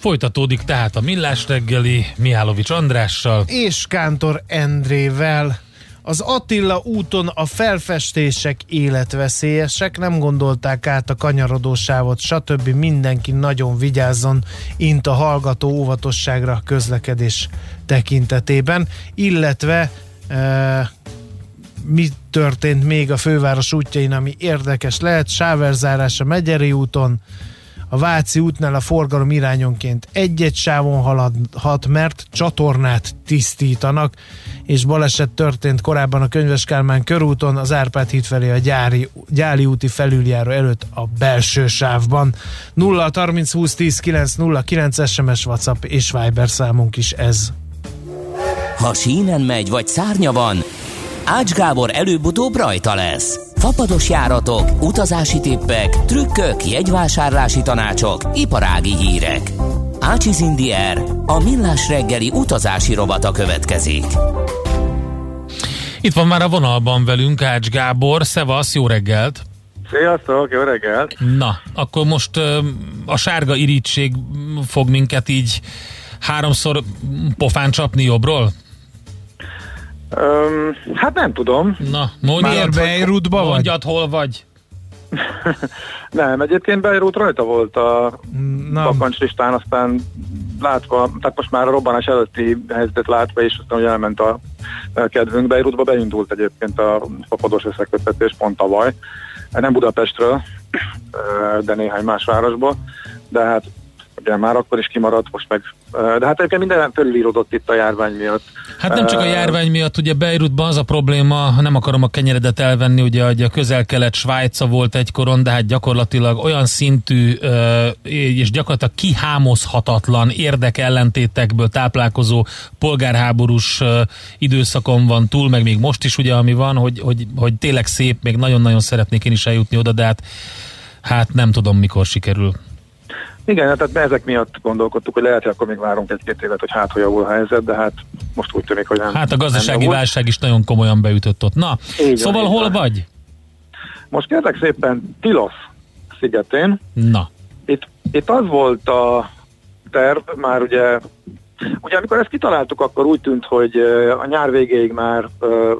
Folytatódik tehát a Millás reggeli Mihálovics Andrással. És Kántor Endrével. Az Attila úton a felfestések életveszélyesek, nem gondolták át a kanyarodósávot, stb. Mindenki nagyon vigyázzon, int a hallgató óvatosságra közlekedés tekintetében, illetve e, mi történt még a főváros útjain, ami érdekes lehet, sáverzárás a Megyeri úton, a Váci útnál a forgalom irányonként egy-egy sávon haladhat, mert csatornát tisztítanak, és baleset történt korábban a Könyves Kálmán körúton, az Árpád híd felé a gyári, gyáli úti felüljáró előtt a belső sávban. 0 30 20 10 9 0 9 SMS, WhatsApp és Viber számunk is ez. Ha sínen megy, vagy szárnya van, Ács Gábor előbb-utóbb rajta lesz. Fapados járatok, utazási tippek, trükkök, jegyvásárlási tanácsok, iparági hírek. Ácsiz Indier, a millás reggeli utazási rovata következik. Itt van már a vonalban velünk Ács Gábor. Szevasz, jó reggelt! Sziasztok, jó reggelt! Na, akkor most a sárga irítség fog minket így háromszor pofán csapni jobbról? Um, hát nem tudom. Na, mondjad, Beirutba vagy? Mondjad, hol vagy? nem, egyébként Beirut rajta volt a bakancslistán, aztán látva, tehát most már a robbanás előtti helyzetet látva, és aztán, hogy elment a, kedvünk Beirutba, beindult egyébként a fapados összekötetés pont tavaly. Nem Budapestről, de néhány más városból, de hát ugye már akkor is kimaradt, most meg, de hát egyébként minden fölülírodott itt a járvány miatt. Hát nem csak a járvány miatt, ugye Beirutban az a probléma, nem akarom a kenyeredet elvenni, ugye hogy a közel-kelet Svájca volt egykoron, de hát gyakorlatilag olyan szintű és gyakorlatilag kihámozhatatlan érdekellentétekből táplálkozó polgárháborús időszakon van túl, meg még most is ugye, ami van, hogy, hogy, hogy tényleg szép, még nagyon-nagyon szeretnék én is eljutni oda, de hát, hát nem tudom mikor sikerül. Igen, tehát ezek miatt gondolkodtuk, hogy lehet, hogy akkor még várunk egy-két évet, hogy hát, hogy javul a helyzet, de hát most úgy tűnik, hogy nem. Hát a gazdasági nem válság is nagyon komolyan beütött ott. Na, így szóval van, hol van. vagy? Most kérlek szépen Tilos szigetén. Na. Itt, itt az volt a terv, már ugye Ugye amikor ezt kitaláltuk, akkor úgy tűnt, hogy a nyár végéig már,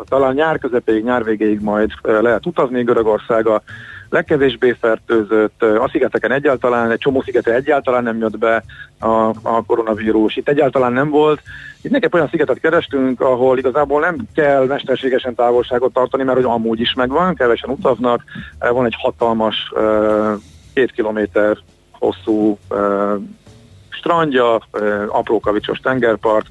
talán nyár közepéig, nyár végéig majd lehet utazni Görögországa, legkevésbé fertőzött, a szigeteken egyáltalán, egy csomó szigeten egyáltalán nem jött be a, a koronavírus, itt egyáltalán nem volt. Itt nekem olyan szigetet kerestünk, ahol igazából nem kell mesterségesen távolságot tartani, mert hogy amúgy is megvan, kevesen utaznak, van egy hatalmas két kilométer hosszú strandja, apró kavicsos tengerpart,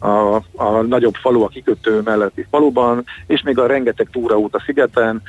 a, a nagyobb falu a kikötő melletti faluban, és még a rengeteg túraút a szigeten,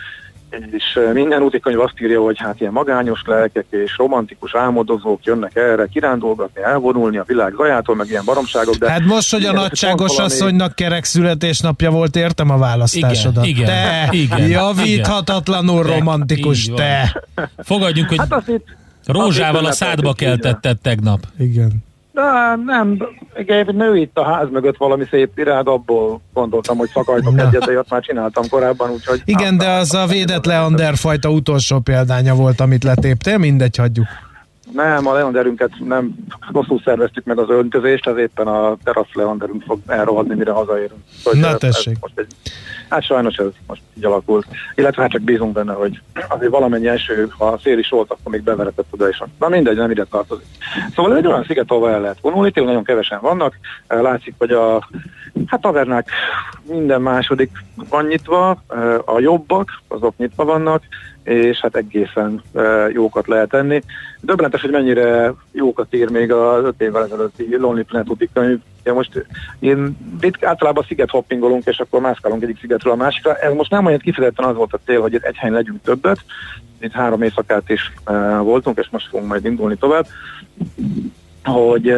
és minden útikönyv azt írja, hogy hát ilyen magányos lelkek és romantikus álmodozók jönnek erre kirándulgatni, elvonulni a világ zajától, meg ilyen baromságok. De hát most, hogy a nagyságos valami... asszonynak kerek születésnapja volt, értem a választásodat. Igen, te igen, javíthatatlanul igen. romantikus, te. Fogadjunk, hogy hát itt, rózsával a szádba keltetted tegnap. Igen. De nem, igen, nő itt a ház mögött valami szép irád, abból gondoltam, hogy szakajtok Na. egyet, de ott már csináltam korábban, úgyhogy... Igen, de az a védett Leander fajta utolsó példánya volt, amit letéptél, mindegy, hagyjuk. Nem, a leanderünket nem rosszul szerveztük meg az öntözést, az éppen a terasz leanderünk fog elrohadni, mire hazaérünk. Hogy Na tessék. Most egy, hát sajnos ez most így alakult. Illetve hát csak bízunk benne, hogy azért valamennyi eső, ha a szél is volt, akkor még beveretett oda is. Na mindegy, nem ide tartozik. Szóval ez egy olyan sziget, ahol el lehet vonulni, tényleg nagyon kevesen vannak. Látszik, hogy a hát tavernák minden második van nyitva, a jobbak, azok nyitva vannak, és hát egészen jókat lehet enni. Döbbenetes, hogy mennyire jókat ír még az öt évvel ezelőtti Lonely Planet úti könyv. Ja, most én általában sziget hoppingolunk, és akkor mászkálunk egyik szigetről a másikra. Ez most nem olyan kifejezetten az volt a cél, hogy egy helyen legyünk többet. Itt három éjszakát is voltunk, és most fogunk majd indulni tovább. Hogy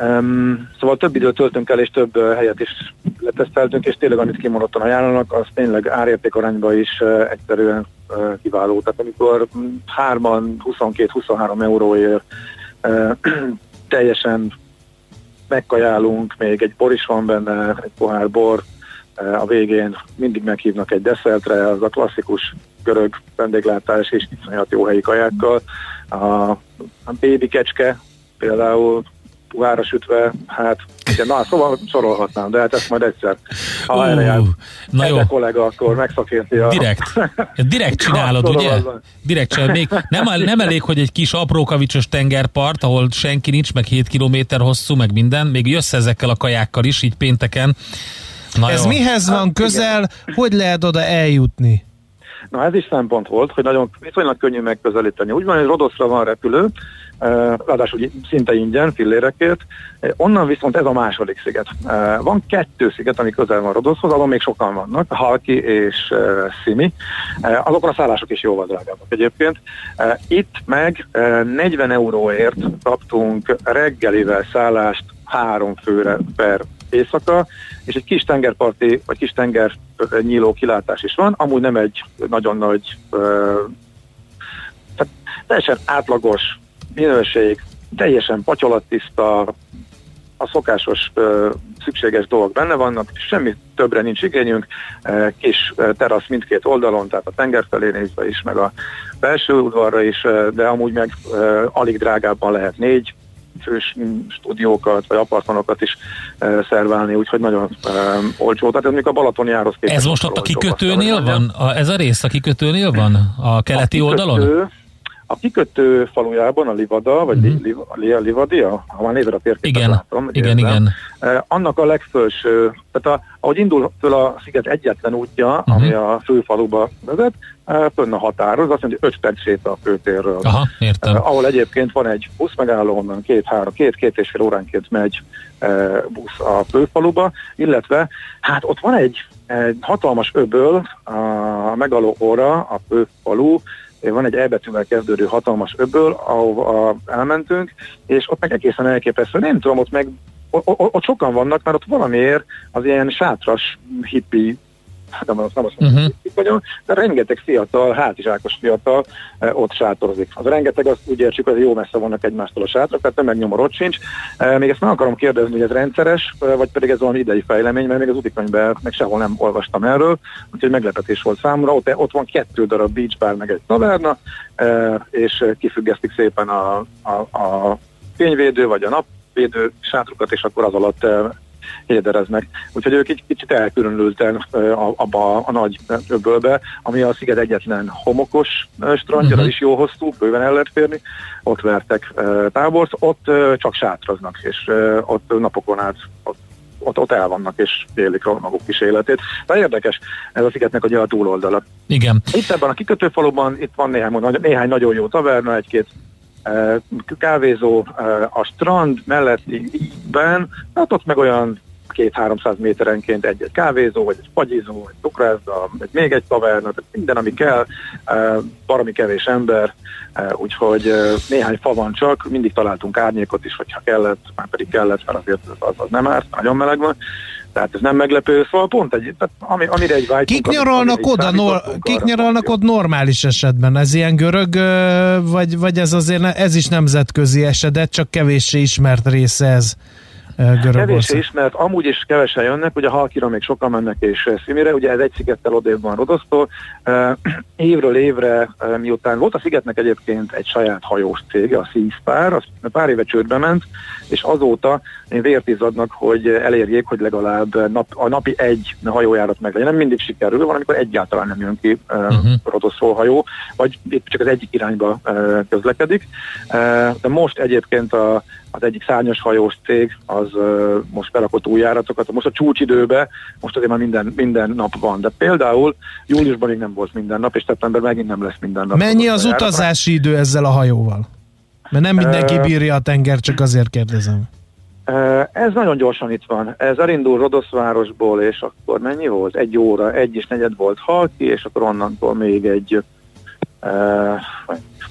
Um, szóval több időt töltünk el, és több uh, helyet is leteszteltünk, és tényleg, amit kimondottan ajánlanak, az tényleg árérték arányban is uh, egyszerűen uh, kiváló. Tehát amikor hárman 22-23 euróért uh, teljesen megkajálunk, még egy bor is van benne, egy pohár bor, uh, a végén mindig meghívnak egy desszertre, az a klasszikus görög vendéglátás és iszonyat jó helyi kajákkal. A, a bébi kecske például puhára sütve, hát igen, na, szóval sorolhatnám, de hát ezt majd egyszer, ha uh, erre jár. Na jó. kollega, akkor megszakérti a... Direkt. Direkt csinálod, ugye? Direkt csinálod. Még nem, nem elég, hogy egy kis aprókavicsos tengerpart, ahol senki nincs, meg 7 kilométer hosszú, meg minden, még jössz ezekkel a kajákkal is, így pénteken. Na Ez jó. mihez van hát, közel, igen. hogy lehet oda eljutni? Na ez is szempont volt, hogy nagyon viszonylag könnyű megközelíteni. Úgy van, hogy Rodoszra van repülő, ráadásul szinte ingyen, fillérekért. Onnan viszont ez a második sziget. Van kettő sziget, ami közel van Rodoszhoz, azon még sokan vannak, Halki és Szimi. Azokon a szállások is jóval drágábbak egyébként. Itt meg 40 euróért kaptunk reggelivel szállást három főre per éjszaka, és egy kis tengerparti, vagy kis tenger nyíló kilátás is van, amúgy nem egy nagyon nagy, tehát teljesen átlagos minőség, teljesen patyolattiszta, a szokásos ö, szükséges dolgok benne vannak, semmi többre nincs igényünk, e, kis terasz mindkét oldalon, tehát a tenger felé nézve is, meg a belső udvarra is, de amúgy meg e, alig drágábban lehet négy fős stúdiókat vagy apartmanokat is e, szerválni, úgyhogy nagyon e, olcsó. Tehát ez még a Balatoni árhoz Ez most ott a kikötőnél van? A, ez a rész a kikötőnél van? A keleti a kikötő, oldalon? A kikötő falujában, a Livada, vagy uh-huh. li, li, a Livadia, ha már nézed a térképet igen, látom, igen, érzem, igen. Eh, annak a legfelső, tehát a, ahogy indul föl a sziget egyetlen útja, uh-huh. ami a főfaluba vezet, eh, fönn a határoz, azt mondja, hogy 5 perc sét a főtérről. Aha, értem. Eh, ahol egyébként van egy busz megálló, onnan két-három, két-két és fél óránként megy busz a főfaluba, illetve hát ott van egy, egy hatalmas öböl, a megaló óra, a főfalu, van egy elbetűvel kezdődő hatalmas öböl, ahova elmentünk, és ott meg egészen elképesztő. Nem tudom, ott meg ott sokan vannak, mert ott valamiért az ilyen sátras hippi hát nem, nem azt mondom, uh-huh. vagyok, de rengeteg fiatal, hátizsákos fiatal e, ott sátorozik. Az rengeteg, azt úgy értsük, hogy jó messze vannak egymástól a sátrak, tehát megnyomor ott sincs. E, még ezt meg akarom kérdezni, hogy ez rendszeres, e, vagy pedig ez valami idei fejlemény, mert még az utikönyvben meg sehol nem olvastam erről, úgyhogy meglepetés volt számomra. Ott, ott van kettő darab beach bar, meg egy taverna, e, és kifüggesztik szépen a, a, a fényvédő vagy a napvédő sátrukat, és akkor az alatt e, hédereznek. Úgyhogy ők egy kicsit elkülönülten abba a nagy öbölbe, ami a sziget egyetlen homokos strandja, uh-huh. is jó hosszú, bőven el lehet férni, ott vertek tábort, ott csak sátraznak, és ott napokon át ott ott, ott el vannak, és élik a maguk kis életét. De érdekes, ez a szigetnek a túloldala. Igen. Itt ebben a kikötőfaluban, itt van néhány, néhány nagyon jó taverna, egy-két kávézó a strand melletti ígyben, hát ott meg olyan két-háromszáz méterenként egy-egy kávézó, vagy egy fagyizó, egy cukrászda, egy még egy taverna, tehát minden, ami kell, valami kevés ember, úgyhogy néhány fa van csak, mindig találtunk árnyékot is, hogyha kellett, már pedig kellett, mert azért az, az nem árt, nagyon meleg van, tehát ez nem meglepő, szóval pont egy, tehát ami, amire egy vágyunk. Kik nyaralnak oda, nor, kik nyaralnak ott normális esetben? Ez ilyen görög, vagy, vagy ez azért ez is nemzetközi eset, csak kevéssé ismert része ez Görögország. Kevés is, mert amúgy is kevesen jönnek, ugye Halkira még sokan mennek és Szimire, ugye ez egy szigettel odébb van Rodosztól. Évről évre, miután volt a szigetnek egyébként egy saját hajós cége, a Seaspár, az pár éve csődbe ment, és azóta vért izzadnak, hogy elérjék, hogy legalább nap, a napi egy hajójárat meg legyen. Nem mindig sikerül, van, amikor egyáltalán nem jön ki uh-huh. Rodoszról hajó, vagy itt csak az egyik irányba közlekedik. De most egyébként a az egyik szárnyas hajós cég az most berakott új járatokat. Most a csúcsidőbe, most azért már minden, minden nap van, de például júliusban még nem volt minden nap, és szeptember megint nem lesz minden nap. Mennyi az utazási idő ezzel a hajóval? Mert nem mindenki bírja a tenger, csak azért kérdezem. Ez nagyon gyorsan itt van. Ez elindul Rodoszvárosból, és akkor mennyi volt? Egy óra, egy és negyed volt Halki, és akkor onnantól még egy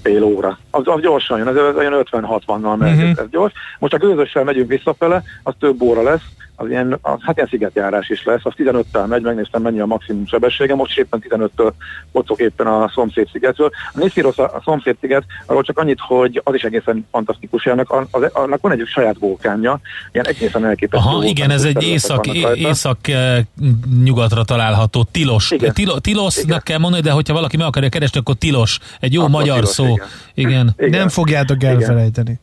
fél óra. Az, az gyorsan jön, ez, ez olyan 50-60-nal megy, uh-huh. ez gyors. Most a gőzössel megyünk visszafele, az több óra lesz, az ilyen, az, hát ilyen szigetjárás is lesz, az 15-tel megy, megnéztem mennyi a maximum sebessége, most éppen 15-től kocok éppen a szomszéd szigetről. A Niszirosz a, a szomszéd sziget, arról csak annyit, hogy az is egészen fantasztikus, annak, az, annak van egy saját vulkánja, ilyen egészen elképesztő. Aha, igen, ez egy észak, észak eh, nyugatra található, tilos. Igen. Tilo, tilosznak igen. kell mondani, de hogyha valaki meg akarja keresni, akkor tilos. Egy jó akkor magyar tilos, szó. Igen. Igen. igen. Nem fogjátok elfelejteni.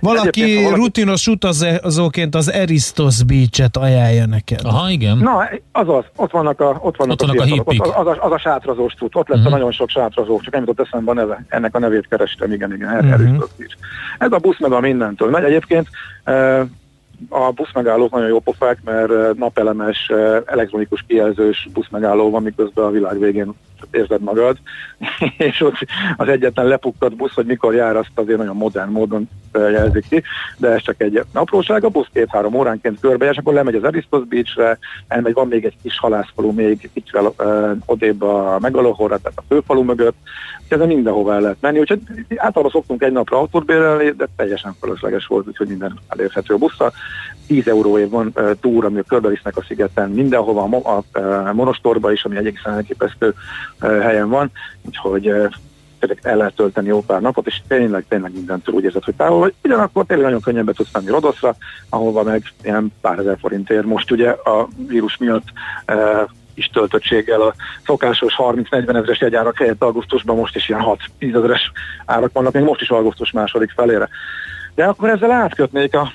Valaki, valaki rutinos utazóként az Eristos Beach-et ajánlja neked. Aha, igen. Na, azaz, ott vannak a, ott vannak ott a, vannak a hippik. Az, az, az, a sátrazós út, ott lesz uh-huh. a nagyon sok sátrazó, csak nem jutott eszembe a neve. Ennek a nevét kerestem, igen, igen, uh-huh. Eristos Beach. Ez a busz meg a mindentől megy. Egyébként a buszmegállók nagyon jó pofák, mert napelemes, elektronikus kijelzős buszmegálló van, miközben a világ végén érzed magad, és ott az egyetlen lepukkadt busz, hogy mikor jár, azt azért nagyon modern módon jelzik ki, de ez csak egy apróság, a busz két-három óránként körbe, és akkor lemegy az Aristos Beachre, elmegy, van még egy kis halászfalu még itt uh, odébb a megalóhorra, tehát a főfalu mögött, ezen mindenhova el lehet menni, úgyhogy általában szoktunk egy napra autót bérelni, de teljesen fölösleges volt, úgyhogy minden elérhető a busszal. 10 euróért van uh, túr, ami körbevisznek a szigeten, mindenhova, a, a, a monostorba is, ami egészen elképesztő uh, helyen van, úgyhogy uh, el lehet tölteni jó pár napot, és tényleg, tényleg mindentől úgy érzed, hogy távol vagy. Ugyanakkor tényleg nagyon könnyen be tudsz menni Rodoszra, ahova meg ilyen pár ezer forintért most ugye a vírus miatt uh, is töltöttséggel a szokásos 30-40 ezeres jegyárak helyett augusztusban most is ilyen 6-10 ezeres árak vannak, még most is augusztus második felére. De akkor ezzel átkötnék a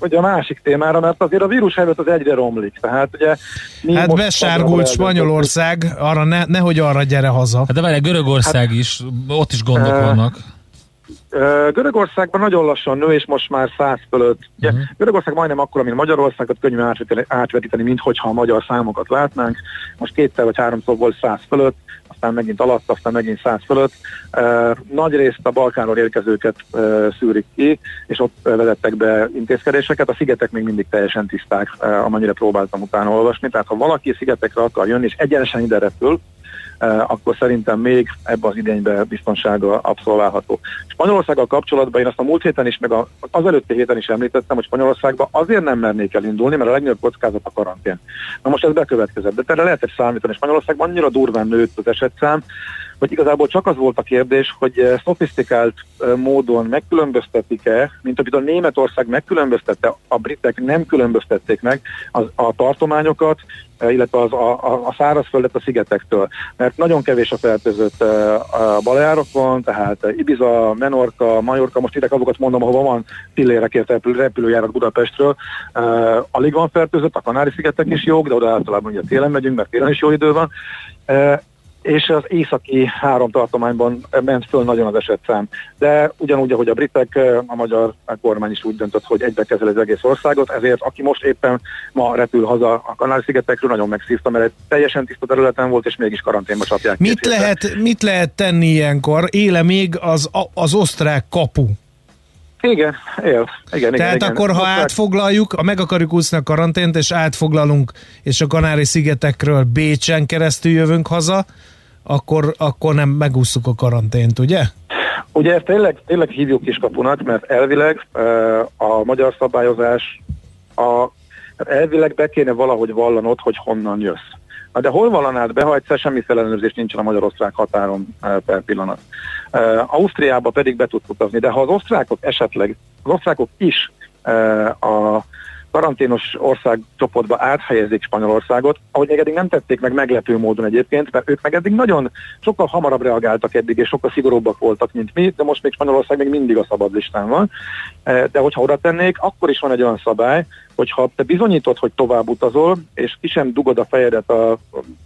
ugye a másik témára, mert azért a vírus helyzet az egyre romlik. Tehát ugye mi hát besárgult Spanyolország, arra ne, nehogy arra gyere haza. Hát de várj, Görögország hát, is, ott is gondok uh, vannak. Görögországban nagyon lassan nő, és most már száz fölött. Ugye, uh-huh. Görögország majdnem akkor, mint Magyarországot könnyű átvetíteni, átvetíteni, mint hogyha a magyar számokat látnánk. Most kétszer vagy háromszor volt száz fölött, aztán megint alatt, aztán megint száz fölött. Nagy részt a Balkánról érkezőket szűrik ki, és ott vezettek be intézkedéseket. A szigetek még mindig teljesen tiszták, amennyire próbáltam utána olvasni. Tehát ha valaki szigetekre akar jönni, és egyenesen ide repül, akkor szerintem még ebbe az idénybe biztonsága abszolválható. Spanyolországgal kapcsolatban én azt a múlt héten is, meg az előtti héten is említettem, hogy Spanyolországban azért nem mernék elindulni, mert a legnagyobb kockázat a karantén. Na most ez bekövetkezett, de erre lehet számítani. Spanyolországban annyira durván nőtt az esetszám, hogy igazából csak az volt a kérdés, hogy eh, szofisztikált eh, módon megkülönböztetik-e, mint amit a Németország megkülönböztette, a britek nem különböztették meg az, a tartományokat, eh, illetve az, a, a, a szárazföldet a szigetektől. Mert nagyon kevés a fertőzött a Baleárokon, tehát Ibiza, Menorca, Majorka, most ide azokat mondom, ahova van pillérekért repül, repülőjárat Budapestről. Alig van fertőzött, a Kanári-szigetek is jók, de oda általában ugye télen megyünk, mert télen is jó idő van és az északi három tartományban ment föl nagyon az esetszám. De ugyanúgy, ahogy a britek, a magyar kormány is úgy döntött, hogy egybe kezel az egész országot, ezért aki most éppen ma repül haza a Kanári-szigetekről, nagyon megszívta, mert egy teljesen tiszta területen volt, és mégis karanténba csapják. Mit lehet, mit lehet tenni ilyenkor? Éle még az, az osztrák kapu? Igen, él. Igen, Tehát igen, akkor, igen. ha Osztrák... átfoglaljuk, a meg akarjuk úszni a karantént, és átfoglalunk, és a Kanári-szigetekről Bécsen keresztül jövünk haza, akkor, akkor nem megúsztuk a karantént, ugye? Ugye ezt tényleg, tényleg hívjuk kiskapunak, mert elvileg a magyar szabályozás a, elvileg be kéne valahogy vallanod, hogy honnan jössz. Na de hol vallanád be, ha egyszer semmi ellenőrzés nincsen a magyar-osztrák határon per pillanat. Ausztriába pedig be tudsz utazni, de ha az osztrákok esetleg, az osztrákok is a karanténos ország csoportba áthelyezik Spanyolországot, ahogy még eddig nem tették meg meglepő módon egyébként, mert ők meg eddig nagyon sokkal hamarabb reagáltak eddig, és sokkal szigorúbbak voltak, mint mi, de most még Spanyolország még mindig a szabad listán van. E, de hogyha oda tennék, akkor is van egy olyan szabály, hogyha te bizonyítod, hogy tovább utazol, és ki sem dugod a fejedet a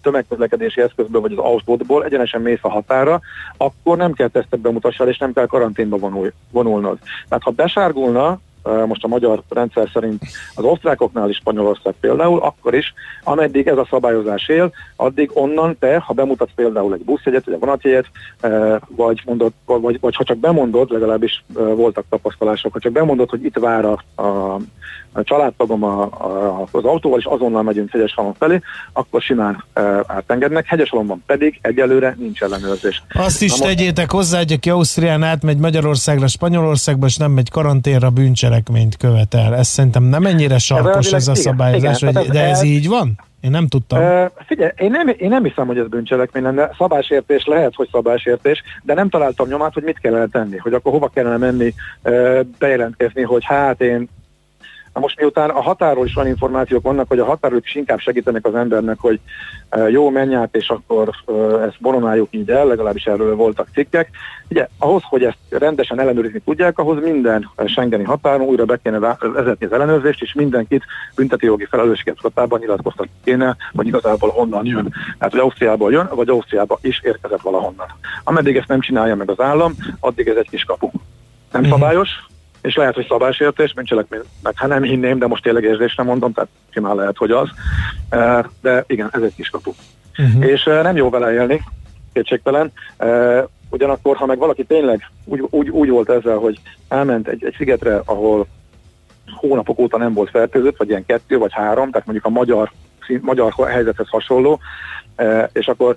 tömegközlekedési eszközből vagy az autódból, egyenesen mész a határa, akkor nem kell tesztet bemutassal, és nem kell karanténba vonul, vonulnod. Tehát ha besárgulna most a magyar rendszer szerint az osztrákoknál is Spanyolország például, akkor is, ameddig ez a szabályozás él, addig onnan te, ha bemutatsz például egy buszjegyet, vagy egy vonatjegyet, vagy, mondod, vagy, vagy ha csak bemondod, legalábbis voltak tapasztalások, ha csak bemondod, hogy itt vár a, a a családtagom a, a, az autóval, és azonnal megyünk Hegyeshalom felé, akkor simán e, átengednek. Hegyeshalomban pedig egyelőre nincs ellenőrzés. Azt is Na tegyétek hozzá, hogy aki Ausztrián átmegy Magyarországra, Spanyolországba, és nem megy karanténra, bűncselekményt követel. Ez szerintem nem ennyire sarkos ez, a szabályozás, igen, igen, de ez, ez így van? Én nem tudtam. Uh, figyelj, én nem, én nem hiszem, hogy ez bűncselekmény lenne. Szabásértés lehet, hogy szabásértés, de nem találtam nyomát, hogy mit kellene tenni, hogy akkor hova kellene menni, uh, bejelentkezni, hogy hát én Na most miután a határól is van információk vannak, hogy a határól is inkább segítenek az embernek, hogy e, jó, menj át, és akkor e, ezt boronáljuk így el, legalábbis erről voltak cikkek. Ugye, ahhoz, hogy ezt rendesen ellenőrizni tudják, ahhoz minden Schengeni határon újra be kéne vezetni az ellenőrzést, és mindenkit bünteti jogi felelősséget tudatában nyilatkoztatni kéne, vagy igazából honnan jön. Tehát, hogy Ausztriából jön, vagy Ausztriába is érkezett valahonnan. Ameddig ezt nem csinálja meg az állam, addig ez egy kis kapu. Nem uh-huh. szabályos, és lehet, hogy szabásértés, bűncselekmény, meg hát nem hinném, de most tényleg érzésre mondom, tehát simán lehet, hogy az. De igen, ez egy kis kapu. Uh-huh. És nem jó vele élni, kétségtelen. Ugyanakkor, ha meg valaki tényleg úgy, úgy, úgy volt ezzel, hogy elment egy, egy szigetre, ahol hónapok óta nem volt fertőzött, vagy ilyen kettő, vagy három, tehát mondjuk a magyar, magyar helyzethez hasonló, és akkor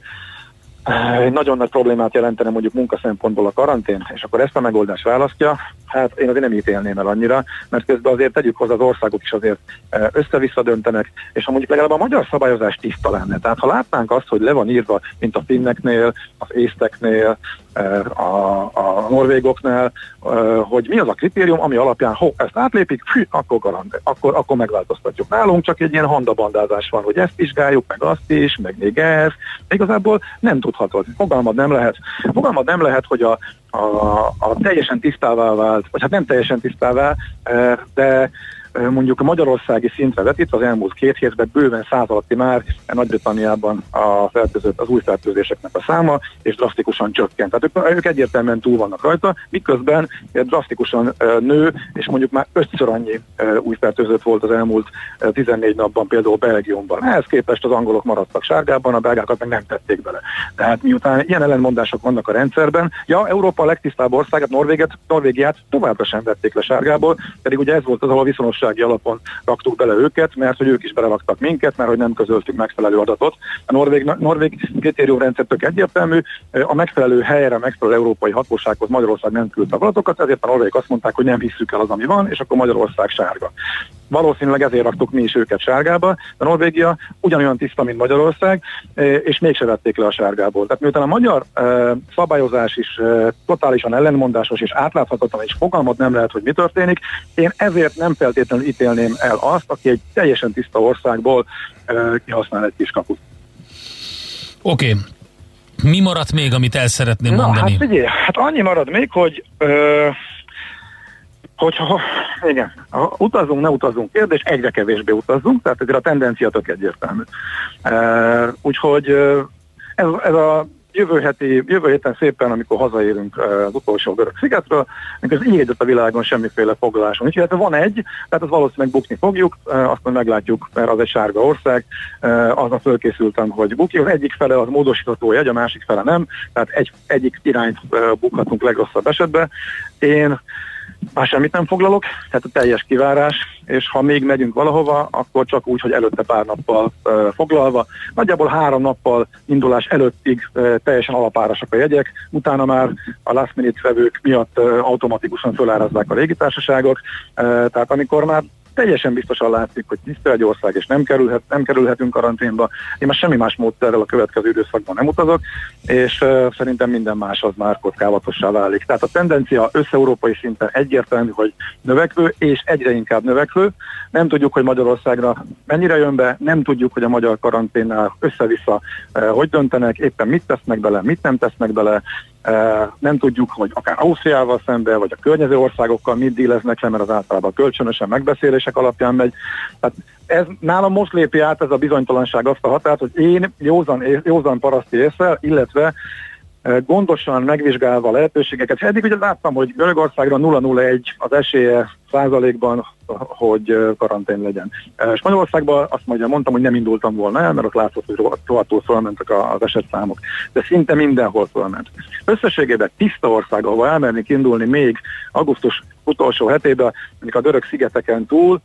egy nagyon nagy problémát jelentene mondjuk munka szempontból a karantén, és akkor ezt a megoldást választja, hát én azért nem ítélném el annyira, mert közben azért tegyük hozzá az országok is azért e, össze-vissza döntenek, és ha mondjuk legalább a magyar szabályozás tiszta lenne, tehát ha látnánk azt, hogy le van írva, mint a finneknél, az észteknél, e, a, a norvégoknál, e, hogy mi az a kritérium, ami alapján, ho, ezt átlépik, fű, akkor, garant, akkor, akkor megváltoztatjuk. Nálunk csak egy ilyen handabandázás van, hogy ezt vizsgáljuk, meg azt is, meg még ez. Igazából nem tudhatod. Fogalmad nem lehet. Fogalmad nem lehet, hogy a, a, a teljesen tisztává vált, vagy hát nem teljesen tisztává, eh, de mondjuk a magyarországi szintre vetítve az elmúlt két hétben bőven száz alatti már Nagy-Britanniában a fertőzött, az új fertőzéseknek a száma, és drasztikusan csökkent. Tehát ők, ők egyértelműen túl vannak rajta, miközben drasztikusan nő, és mondjuk már ötször annyi új fertőzött volt az elmúlt 14 napban, például Belgiumban. Ehhez képest az angolok maradtak sárgában, a belgákat meg nem tették bele. Tehát miután ilyen ellenmondások vannak a rendszerben, ja, Európa a legtisztább országát, Norvégiát, Norvégiát továbbra sem vették le sárgából, pedig ugye ez volt az, ahol viszonos biztonsági alapon raktuk bele őket, mert hogy ők is beleraktak minket, mert hogy nem közöltük megfelelő adatot. A norvég, norvég kritériumrendszer tök egyértelmű, a megfelelő helyre, megfelelő európai hatósághoz Magyarország nem küldte adatokat, ezért a norvég azt mondták, hogy nem hisszük el az, ami van, és akkor Magyarország sárga. Valószínűleg ezért raktuk mi is őket sárgába, de Norvégia ugyanolyan tiszta, mint Magyarország, és mégse vették le a sárgából. Tehát miután a magyar szabályozás is totálisan ellenmondásos és átláthatatlan, és fogalmat nem lehet, hogy mi történik, én ezért nem feltétlenül ítélném el azt, aki egy teljesen tiszta országból kihasznál egy kis kaput. Oké, okay. Mi maradt még, amit el szeretném Na, mondani? Hát figyelj, hát annyi marad még, hogy ö, hogyha igen, ha utazunk, ne utazunk kérdés, egyre kevésbé utazunk, tehát ezért a tendencia tök egyértelmű. Uh, úgyhogy ez, ez a jövő, heti, jövő héten szépen, amikor hazaérünk az utolsó görög szigetről, amikor az így a világon semmiféle foglaláson. Úgyhogy hát van egy, tehát az valószínűleg bukni fogjuk, azt majd meglátjuk, mert az egy sárga ország, azon fölkészültem, hogy bukni. Az egyik fele az módosítható jegy, a másik fele nem, tehát egy, egyik irányt bukhatunk legrosszabb esetben. Én már semmit nem foglalok, tehát a teljes kivárás, és ha még megyünk valahova, akkor csak úgy, hogy előtte pár nappal uh, foglalva. Nagyjából három nappal indulás előttig uh, teljesen alapárasak a jegyek, utána már a last minute vevők miatt uh, automatikusan fölárazzák a légitársaságok, uh, tehát amikor már teljesen biztosan látszik, hogy tiszta egy ország, és nem, kerülhet, nem kerülhetünk karanténba. Én már semmi más módszerrel a következő időszakban nem utazok, és uh, szerintem minden más az már kockávatossá válik. Tehát a tendencia összeurópai szinten egyértelmű, hogy növekvő, és egyre inkább növekvő. Nem tudjuk, hogy Magyarországra mennyire jön be, nem tudjuk, hogy a magyar karanténnál össze-vissza uh, hogy döntenek, éppen mit tesznek bele, mit nem tesznek bele, nem tudjuk, hogy akár Ausztriával szemben, vagy a környező országokkal mit díleznek le, mert az általában kölcsönösen megbeszélések alapján megy. Tehát ez nálam most lépi át ez a bizonytalanság azt a határt, hogy én józan, józan paraszti észre, illetve gondosan megvizsgálva a lehetőségeket. Eddig ugye láttam, hogy Görögországra 0-0-1 az esélye százalékban, hogy karantén legyen. Spanyolországban azt mondja, mondtam, hogy nem indultam volna el, mert ott látszott, hogy rohadtul fölmentek az esetszámok. De szinte mindenhol fölment. Összességében tiszta ország, ahol elmernék indulni még augusztus utolsó hetében, mondjuk a görög szigeteken túl,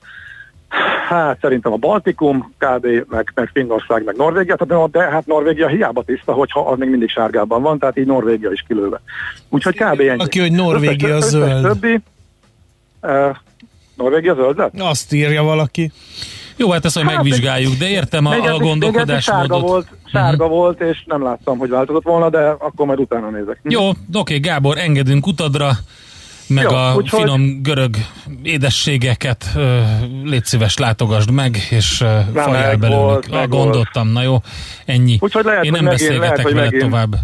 Hát szerintem a Baltikum, KD, meg, meg Finnország, meg Norvégia, de, de hát Norvégia hiába tiszta, hogyha az még mindig sárgában van, tehát így Norvégia is kilőve. Úgyhogy kb. ennyi. Aki, hogy Norvégia összes, zöld. Többi, uh, Norvégia zöld lett? Azt írja valaki. Jó, hát ezt hogy hát megvizsgáljuk, de értem a, a gondolkodásmódot. Sárga volt, sárga uh-huh. volt, és nem láttam, hogy változott volna, de akkor majd utána nézek. Jó, oké, Gábor, engedünk utadra meg Jó, a úgyhogy... finom görög édességeket uh, légy szíves látogasd meg, és fajjál belőlük. Ah, gondoltam, na jó, ennyi. Úgyhogy lehet, Én nem megint, beszélgetek lehet, vele megint, tovább.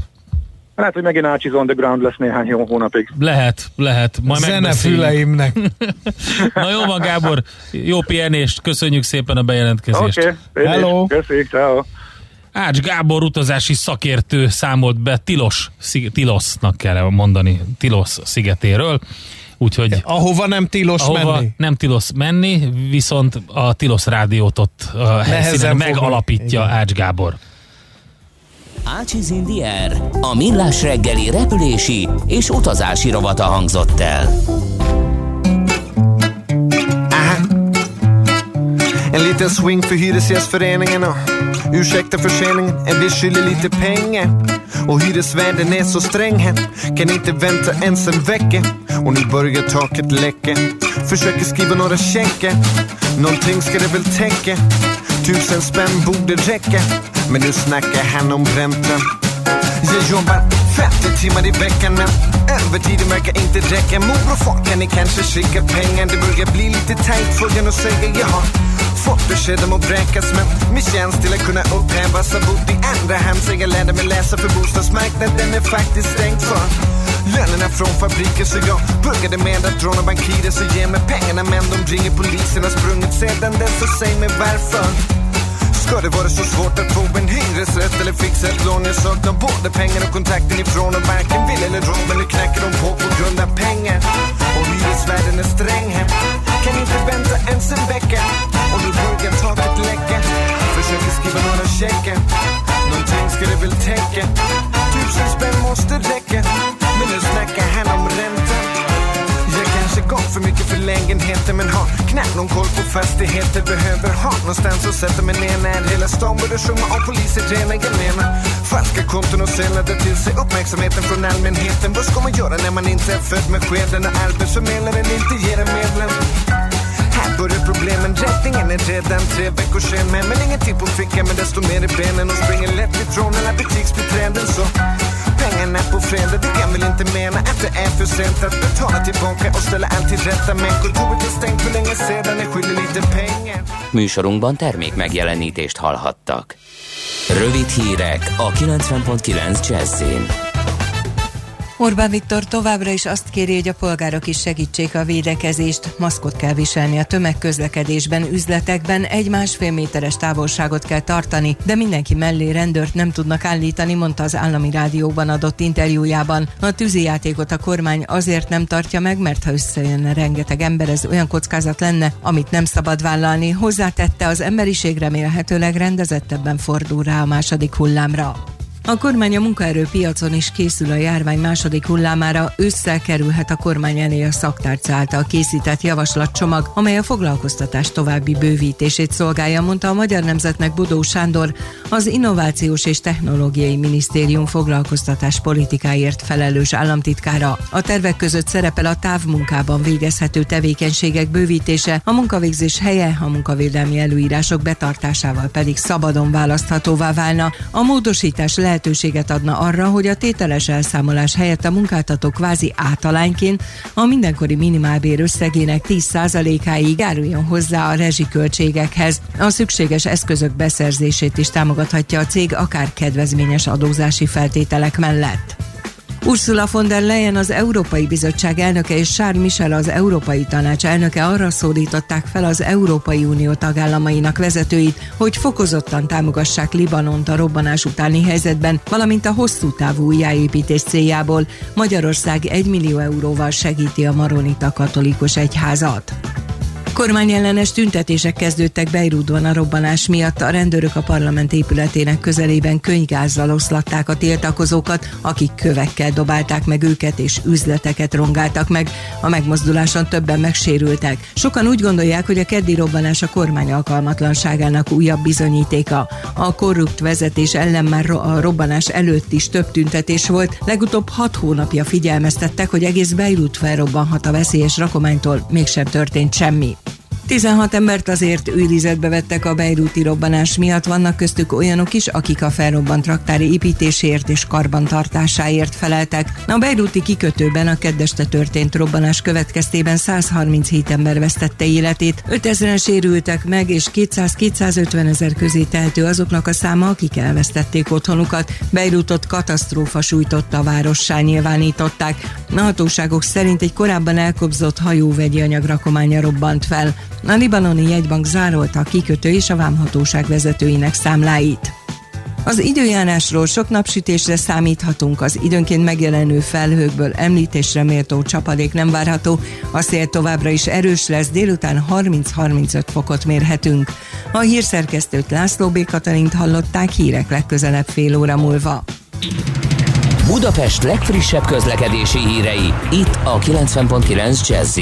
Lehet, hogy megint Ácsiz on the ground lesz néhány jó hónapig. Lehet, lehet. Majd Zene füleimnek. Na jó van, Gábor, jó pihenést, köszönjük szépen a bejelentkezést. Oké, okay, Hello. Köszönjük, ciao. Ács Gábor utazási szakértő számolt be Tilos, Tilosznak kell mondani, Tilos szigetéről. Úgyhogy ahova nem tilos ahova menni. nem tilos menni, viszont a tilos rádiót ott a helyszínen megalapítja Igen. Ács Gábor. Ácsiz Indier, a millás reggeli repülési és utazási rovata hangzott el. En liten swing för Hyresgästföreningen och ursäkta förseningen, en vi skyldig lite pengar. Och hyresvärden är så sträng här, kan inte vänta ens en vecka. Och nu börjar taket läcka, försöker skriva några checkar. Någonting ska det väl täcka, tusen spänn borde räcka. Men nu snackar han om räntan. Jag jobbar 50 timmar i veckan. Men övertiden verkar inte räcka. Mor och far kan ni kanske skicka pengar? Det börjar bli lite tajt. Får jag nog säga. Jag har fått besked om att vräkas men min tjänst till att kunna upphävas har bott i andra hand sen jag lärde mig läsa för bostadsmarknaden är faktiskt stängt för lönerna från fabriken. Så jag började med att råna bankirer så ge mig pengarna. Men de ringer polisen har sprungit sedan dess. Och säg mig varför. Ska det vara så svårt att få en hyresrätt eller fixa ett lån? Jag saknar både pengar och kontakten ifrån och varken vill eller råd men nu knackar de på på grund av pengar. Och hyresvärden är sträng här. Kan inte vänta ens en vecka. Och nu börjar taket läcka. Försöker skriva några checkar. Någonting ska det väl täcka. Tusen spänn måste räcka. Men nu snackar han om ränta kanske gav för mycket för lägenheten men har knappt någon koll på fastigheter. Behöver ha någonstans att sätta mig ner när hela stan börjar sjunga om poliser tränar gemena. falska konton och sällade till sig uppmärksamheten från allmänheten. Vad ska man göra när man inte är född med skeden? Och arbetsförmedlaren inte ger en medlem. Här börjar problemen, räddningen är redan tre veckor sen. Men, Men ingenting på fickan men desto mer i benen. Och springer lätt ifrån alla butiksbiträden så pengarna på fredag, det kan väl inte mena att det är för sent att betala tillbaka och ställa allt till rätta Men kontoret är stängt för länge sedan, jag skyller lite pengar Műsorunkban termék megjelenítést hallhattak. Rövid hírek a 90.9 Jazzin. Orbán Viktor továbbra is azt kéri, hogy a polgárok is segítsék a védekezést. Maszkot kell viselni a tömegközlekedésben, üzletekben, egy másfél méteres távolságot kell tartani, de mindenki mellé rendőrt nem tudnak állítani, mondta az állami rádióban adott interjújában. A tűzijátékot a kormány azért nem tartja meg, mert ha összejönne rengeteg ember, ez olyan kockázat lenne, amit nem szabad vállalni. Hozzátette, az emberiség remélhetőleg rendezettebben fordul rá a második hullámra. A kormány a munkaerőpiacon is készül a járvány második hullámára, ősszel kerülhet a kormány elé a szaktárca által készített javaslatcsomag, amely a foglalkoztatás további bővítését szolgálja, mondta a Magyar Nemzetnek Budó Sándor, az Innovációs és Technológiai Minisztérium foglalkoztatás politikáért felelős államtitkára. A tervek között szerepel a távmunkában végezhető tevékenységek bővítése, a munkavégzés helye a munkavédelmi előírások betartásával pedig szabadon választhatóvá válna. A módosítás lehet lehetőséget adna arra, hogy a tételes elszámolás helyett a munkáltató kvázi általányként a mindenkori minimálbér összegének 10%-áig járuljon hozzá a rezsiköltségekhez. A szükséges eszközök beszerzését is támogathatja a cég akár kedvezményes adózási feltételek mellett. Ursula von der Leyen az Európai Bizottság elnöke és Charles Michel az Európai Tanács elnöke arra szólították fel az Európai Unió tagállamainak vezetőit, hogy fokozottan támogassák Libanont a robbanás utáni helyzetben, valamint a hosszú távú újjáépítés céljából. Magyarország 1 millió euróval segíti a Maronita katolikus egyházat. Kormányellenes tüntetések kezdődtek Beirutban a robbanás miatt. A rendőrök a parlament épületének közelében könygázzal oszlatták a tiltakozókat, akik kövekkel dobálták meg őket és üzleteket rongáltak meg. A megmozduláson többen megsérültek. Sokan úgy gondolják, hogy a keddi robbanás a kormány alkalmatlanságának újabb bizonyítéka. A korrupt vezetés ellen már a robbanás előtt is több tüntetés volt. Legutóbb hat hónapja figyelmeztettek, hogy egész Beirut felrobbanhat a veszélyes rakománytól, mégsem történt semmi. 16 embert azért őrizetbe vettek a beiruti robbanás miatt, vannak köztük olyanok is, akik a felrobbant raktári építésért és karbantartásáért feleltek. A beiruti kikötőben a keddeste történt robbanás következtében 137 ember vesztette életét, 5000-en sérültek meg, és 200-250 ezer közé tehető azoknak a száma, akik elvesztették otthonukat. Beirutot katasztrófa sújtotta a várossá nyilvánították. A hatóságok szerint egy korábban elkobzott hajó vegyi anyag rakománya robbant fel. A libanoni jegybank zárolta a kikötő és a vámhatóság vezetőinek számláit. Az időjárásról sok napsütésre számíthatunk, az időnként megjelenő felhőkből említésre méltó csapadék nem várható, a szél továbbra is erős lesz, délután 30-35 fokot mérhetünk. A hírszerkesztőt László B. Katalint hallották hírek legközelebb fél óra múlva. Budapest legfrissebb közlekedési hírei, itt a 90.9 jazz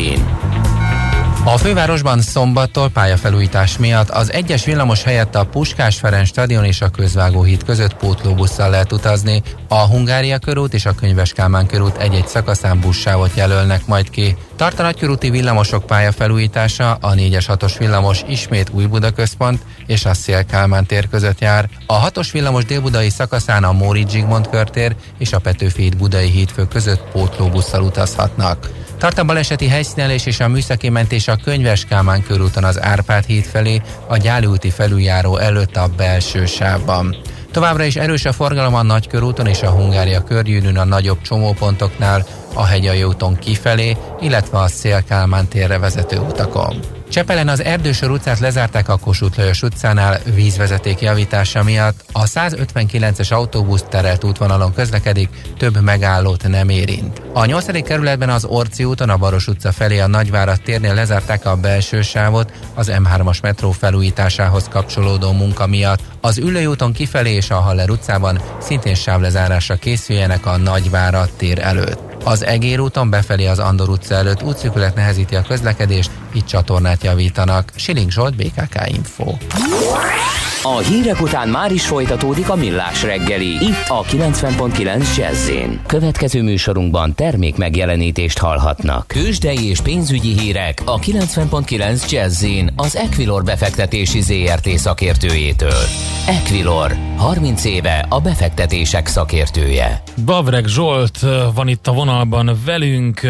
a fővárosban szombattól pályafelújítás miatt az egyes villamos helyett a Puskás Ferenc stadion és a Közvágóhíd között pótlóbusszal lehet utazni. A Hungária körút és a Könyves Kálmán körút egy-egy szakaszán buszsávot jelölnek majd ki. Tart a villamosok pályafelújítása, a 4-es 6-os villamos ismét új Buda központ és a Szél Kálmán tér között jár. A 6-os villamos délbudai szakaszán a Móri Zsigmond körtér és a Petőfi Budai hídfő között pótlóbusszal utazhatnak. Tart a baleseti helyszínelés és a műszaki mentés a Könyves Kálmán körúton az Árpád híd felé, a Gyáli úti felüljáró előtt a belső sávban. Továbbra is erős a forgalom a Nagykörúton és a Hungária körgyűrűn a nagyobb csomópontoknál, a Hegyai úton kifelé, illetve a Szélkálmán térre vezető utakon. Csepelen az Erdősor utcát lezárták a Kossuth Lajos utcánál vízvezeték javítása miatt. A 159-es autóbusz terelt útvonalon közlekedik, több megállót nem érint. A 8. kerületben az Orci úton a Baros utca felé a Nagyvárat térnél lezárták a belső sávot az M3-as metró felújításához kapcsolódó munka miatt. Az Ülői úton kifelé és a Haller utcában szintén sávlezárásra készüljenek a Nagyvárat tér előtt. Az Egér úton befelé az Andor utca előtt útszűkület nehezíti a közlekedést, itt csatornát javítanak. Siling Zsolt, BKK Info. A hírek után már is folytatódik a millás reggeli. Itt a 90.9 jazz Következő műsorunkban termék megjelenítést hallhatnak. Kősdei és pénzügyi hírek a 90.9 jazz az Equilor befektetési ZRT szakértőjétől. Equilor, 30 éve a befektetések szakértője. Bavreg Zsolt van itt a vonalban velünk,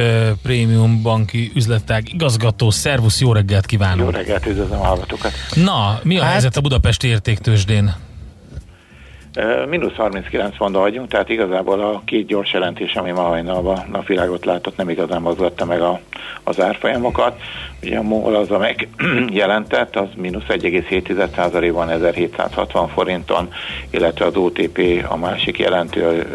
prémium banki üzletág igazgató. Szervusz, jó reggelt kívánok! Jó reggelt, üdvözlöm a hallgatókat! Na, mi a hát, helyzet a Budapesti értéktősdén? Minusz 39 pontba vagyunk, tehát igazából a két gyors jelentés, ami ma hajnalban napvilágot látott, nem igazán mozgatta meg a, az árfolyamokat. Ugye a MOL az, amely jelentett, az mínusz 1,7%-ban 1760 forinton, illetve az OTP a másik jelentő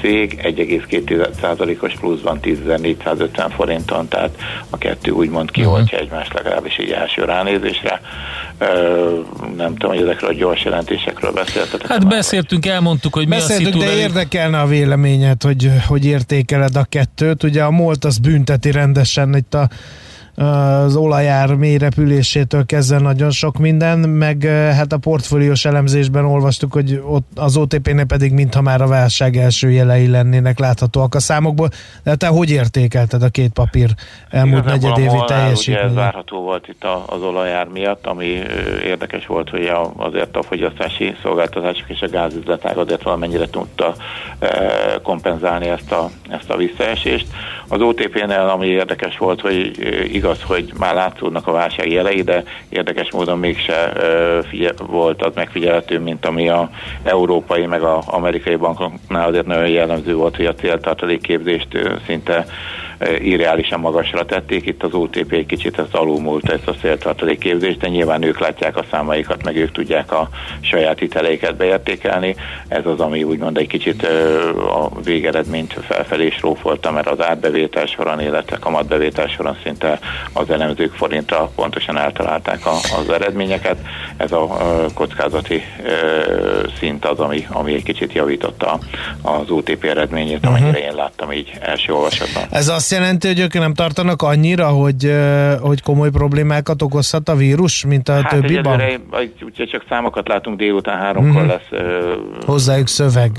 cég 1,2%-os pluszban 10.450 forinton, tehát a kettő úgymond kioltja uh-huh. egymást legalábbis egy első ránézésre. Nem tudom, hogy ezekről a gyors jelentésekről beszéltetek. Hát beszéltünk, elmondtuk, hogy mi Beszéltünk, a szitu de érdekelne a véleményed, hogy, hogy értékeled a kettőt. Ugye a MOLT az bünteti rendesen itt a az olajár mélyrepülésétől kezdve nagyon sok minden, meg hát a portfóliós elemzésben olvastuk, hogy ott az OTP-nél pedig mintha már a válság első jelei lennének láthatóak a számokból. De te hogy értékelted a két papír elmúlt negyedévi teljesítményét? ez várható volt itt az olajár miatt, ami érdekes volt, hogy azért a fogyasztási szolgáltatások és a gázüzletág azért valamennyire tudta kompenzálni ezt a, ezt a visszaesést. Az OTP-nél, ami érdekes volt, hogy igaz igaz, hogy már látszódnak a válság jelei, de érdekes módon mégse figyel, volt az megfigyelhető, mint ami a európai meg a amerikai bankoknál azért nagyon jellemző volt, hogy a céltartalékképzést szinte irreálisan magasra tették. Itt az OTP egy kicsit ezt alulmúlt ezt a széltartalék képzést, de nyilván ők látják a számaikat, meg ők tudják a saját hiteleiket beértékelni. Ez az, ami úgymond egy kicsit a végeredményt felfelé is rófolta, mert az átbevétel soron, illetve kamatbevétel soron szinte az elemzők forintra pontosan eltalálták a, az eredményeket. Ez a kockázati szint az, ami, ami egy kicsit javította az OTP eredményét, amennyire uh-huh. én láttam így első olvasatban. Ez azt azt jelenti, hogy ők nem tartanak annyira, hogy, hogy komoly problémákat okozhat a vírus, mint a hát többi bank? ugye csak számokat látunk, délután háromkor uh-huh. lesz. Hozzájuk szöveg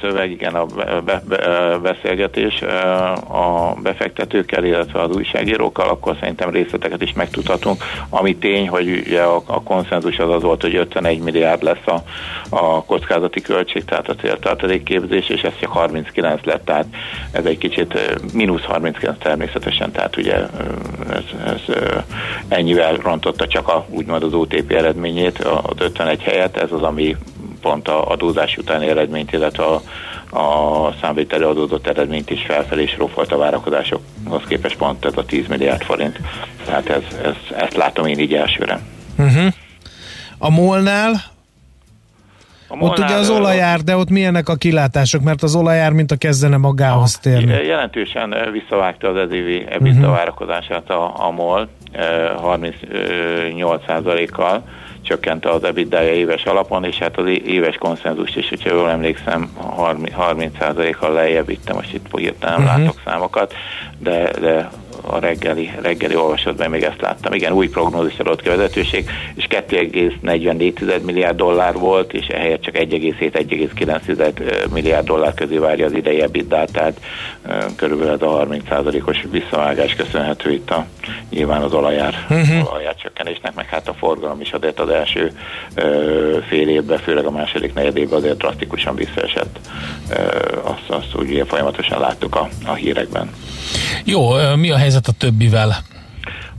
szöveg, igen, a be, be, beszélgetés a befektetőkkel, illetve az újságírókkal, akkor szerintem részleteket is megtudhatunk. Ami tény, hogy ugye a, a konszenzus az az volt, hogy 51 milliárd lesz a, a kockázati költség, tehát a céltartalékképzés, és ez csak 39 lett, tehát ez egy kicsit mínusz 39 természetesen, tehát ugye ez, ez ennyivel rontotta csak a, úgymond az OTP eredményét, az 51 helyet, ez az, ami pont a adózás utáni eredményt, illetve a, a számvételi adódott eredményt is felfelé is rófolt a várakozásokhoz képest pont ez a 10 milliárd forint. Tehát ez, ez, ezt látom én így elsőre. Uh-huh. A molnál a ott ugye az olajár, de ott milyenek a kilátások, mert az olajár, mint a kezdene magához térni. Jelentősen visszavágta az ezévi EBITDA uh-huh. várakozását a, a MOL 38%-kal csökkente az ebitda éves alapon, és hát az éves konszenzust is, hogyha jól emlékszem, 30%-kal lejjebb vittem, most itt hirtelen uh-huh. látok számokat, de, de a reggeli, reggeli olvasatban még ezt láttam. Igen, új prognózis adott ki a vezetőség, és 2,44 milliárd dollár volt, és ehelyett csak 1,7-1,9 milliárd dollár közé várja az idei ebitdát, tehát körülbelül ez a 30%-os visszavágás köszönhető itt a, nyilván az olajár, uh-huh. olajár csökkenésnek, meg hát a forgalom is azért az első ö, fél évben, főleg a második negyed évben azért drasztikusan visszaesett. Ö, azt, azt úgy folyamatosan láttuk a, a hírekben. Jó, mi a helyzet a többivel?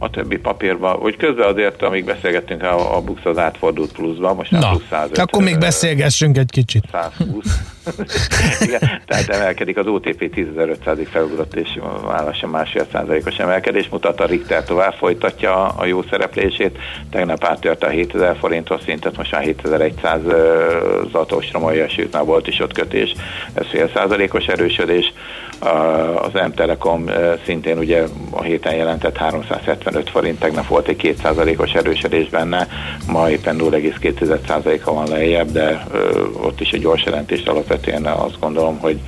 a többi papírban, hogy közben azért, amíg beszélgettünk, a, a Bux az átfordult pluszba, most már Na, plusz 105. akkor még beszélgessünk egy kicsit. 120. Igen, tehát emelkedik az OTP 10.500-ig felugrott, és lassan másfél százalékos emelkedés mutat, a Richter tovább folytatja a jó szereplését, tegnap áttört a 7000 forintos szintet, most már 7100 zatosra mai esőtnál volt is ott kötés, ez fél százalékos erősödés, az M-Telekom szintén ugye a héten jelentett 375 forint, tegnap volt egy 2%-os erősödés benne, ma éppen 0,2%-a van lejjebb, de ott is egy gyors jelentést alapvetően azt gondolom, hogy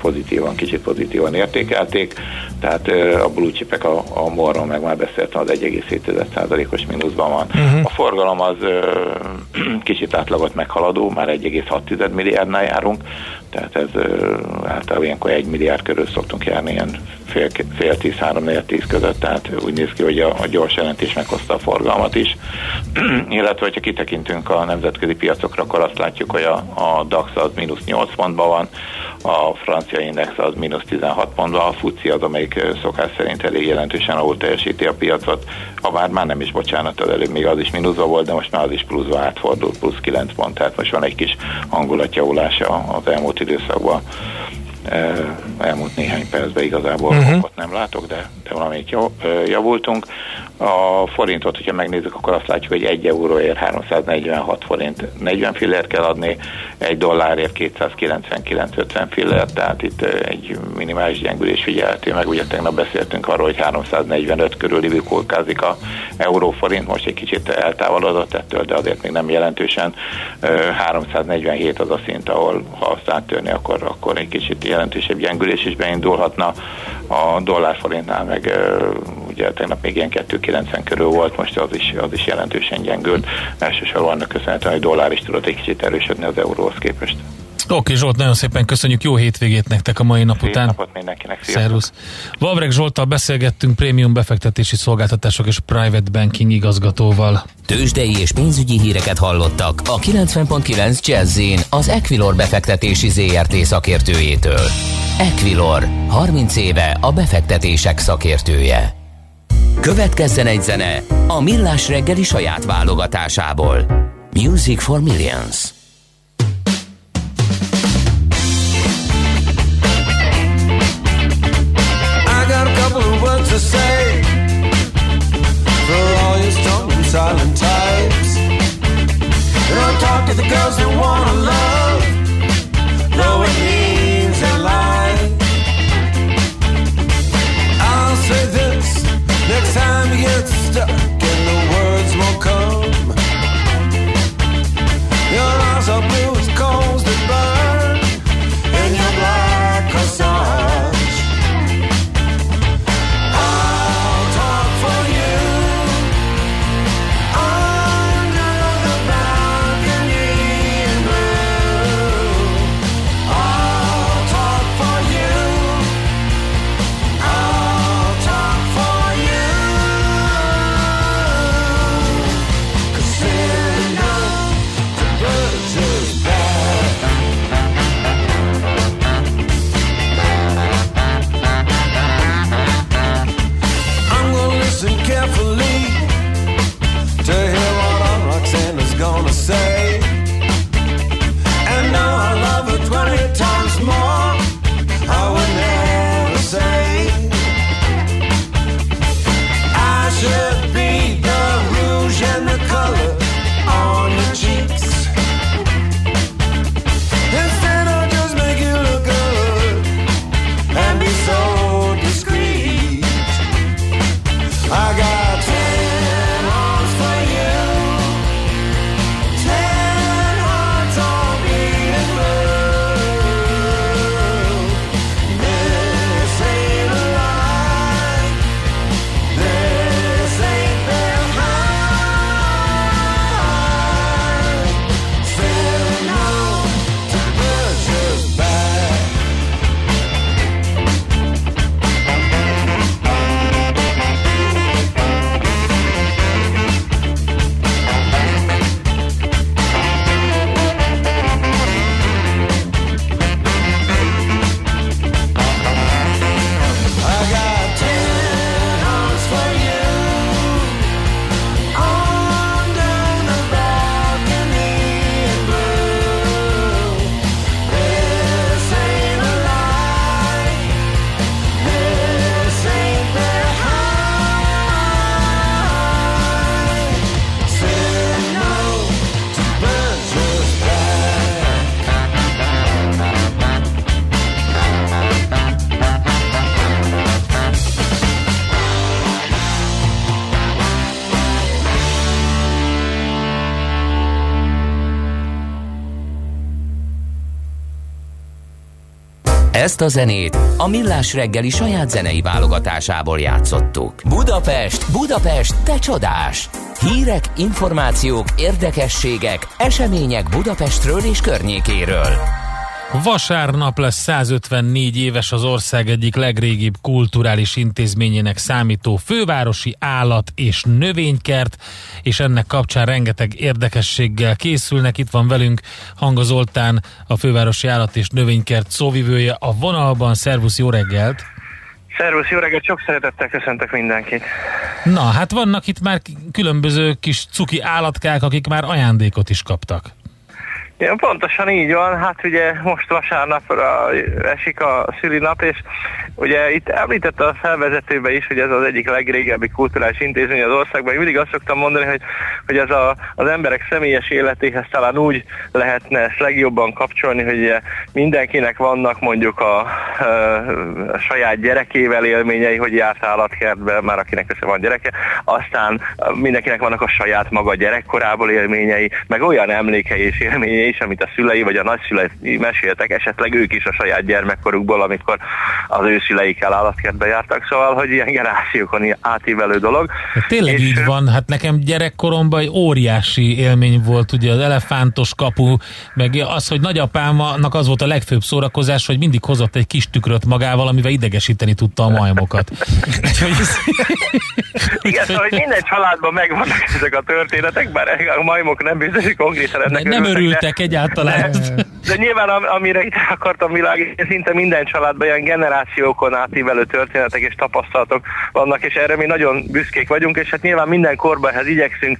pozitívan, kicsit pozitívan értékelték, tehát a blue chipek a, a morról meg már beszéltem, az 1,7%-os mínuszban van. Uh-huh. A forgalom az kicsit átlagot meghaladó, már 1,6 milliárdnál járunk, tehát ez általában ilyenkor egy milliárd körül szoktunk járni, ilyen fél, fél tíz, három, négy, tíz között, tehát úgy néz ki, hogy a, a gyors jelentés meghozta a forgalmat is. Illetve, hogyha kitekintünk a nemzetközi piacokra, akkor azt látjuk, hogy a, a DAX az mínusz 8 pontban van, a francia index az mínusz 16 pontban, a FUCI az, amelyik szokás szerint elég jelentősen ahol teljesíti a piacot, a már, már nem is bocsánat, az előbb még az is mínuszba volt, de most már az is pluszba átfordult, plusz 9 pont, tehát most van egy kis hangulatjavulása az elmúlt időszakban elmúlt néhány percben igazából uh-huh. ott nem látok, de, de valamit javultunk. A forintot, hogyha megnézzük, akkor azt látjuk, hogy 1 euróért 346 forint 40 fillért kell adni, egy dollárért 299-50 fillért, tehát itt egy minimális gyengülés figyelhető meg. Ugye tegnap beszéltünk arról, hogy 345 körül livikulkázik a euróforint, most egy kicsit eltávolodott ettől, de azért még nem jelentősen. 347 az a szint, ahol ha azt áttörni, akkor, akkor egy kicsit jelentősebb gyengülés is beindulhatna. A dollárforintnál meg ugye tegnap még ilyen 2,90 körül volt, most az is, az is jelentősen gyengült. Elsősorban annak köszönhetően, hogy dollár is tudott egy kicsit erősödni az euróhoz képest. Oké Zsolt, nagyon szépen köszönjük, jó hétvégét nektek a mai nap Szép után. napot mindenkinek, Szervusz. Vavreg Zsolttal beszélgettünk prémium befektetési szolgáltatások és private banking igazgatóval. Tőzsdei és pénzügyi híreket hallottak a 90.9 jazz az Equilor befektetési ZRT szakértőjétől. Equilor, 30 éve a befektetések szakértője. Következzen egy zene a Millás reggeli saját válogatásából. Music for Millions. Say for all your strong and silent types. You don't talk to the girls that wanna love, Ezt a zenét a Millás reggeli saját zenei válogatásából játszottuk. Budapest, Budapest, te csodás! Hírek, információk, érdekességek, események Budapestről és környékéről. Vasárnap lesz 154 éves az ország egyik legrégibb kulturális intézményének számító fővárosi állat és növénykert, és ennek kapcsán rengeteg érdekességgel készülnek. Itt van velünk Hanga Zoltán, a fővárosi állat és növénykert szóvivője a vonalban. Szervusz, jó reggelt! Szervusz, jó reggelt, sok szeretettel köszöntök mindenkit. Na, hát vannak itt már különböző kis cuki állatkák, akik már ajándékot is kaptak. Ja, pontosan így van, hát ugye most vasárnapra esik a szülinap, és ugye itt említette a felvezetőbe is, hogy ez az egyik legrégebbi kulturális intézmény az országban. Én mindig azt szoktam mondani, hogy, hogy ez a, az emberek személyes életéhez talán úgy lehetne ezt legjobban kapcsolni, hogy ugye mindenkinek vannak mondjuk a, a, a saját gyerekével élményei, hogy járt állatkertbe, már akinek persze van gyereke, aztán mindenkinek vannak a saját maga gyerekkorából élményei, meg olyan emlékei és élményei is, amit a szülei vagy a nagyszülei meséltek, esetleg ők is a saját gyermekkorukból, amikor az ő szüleikkel állatkertbe jártak, szóval, hogy ilyen generációkon átívelő dolog. Hát tényleg és így van, hát nekem gyerekkoromban egy óriási élmény volt, ugye az elefántos kapu, meg az, hogy nagyapámnak az volt a legfőbb szórakozás, hogy mindig hozott egy kis tükröt magával, amivel idegesíteni tudta a majmokat. Igen, szóval hogy minden családban megvannak ezek a történetek, bár a majmok nem biztos, konkrétan ennek Nem örültek csak egyáltalán. De nyilván am- amire itt akartam világítani, szinte minden családban ilyen generációkon átívelő történetek és tapasztalatok vannak, és erre mi nagyon büszkék vagyunk, és hát nyilván minden korban ehhez igyekszünk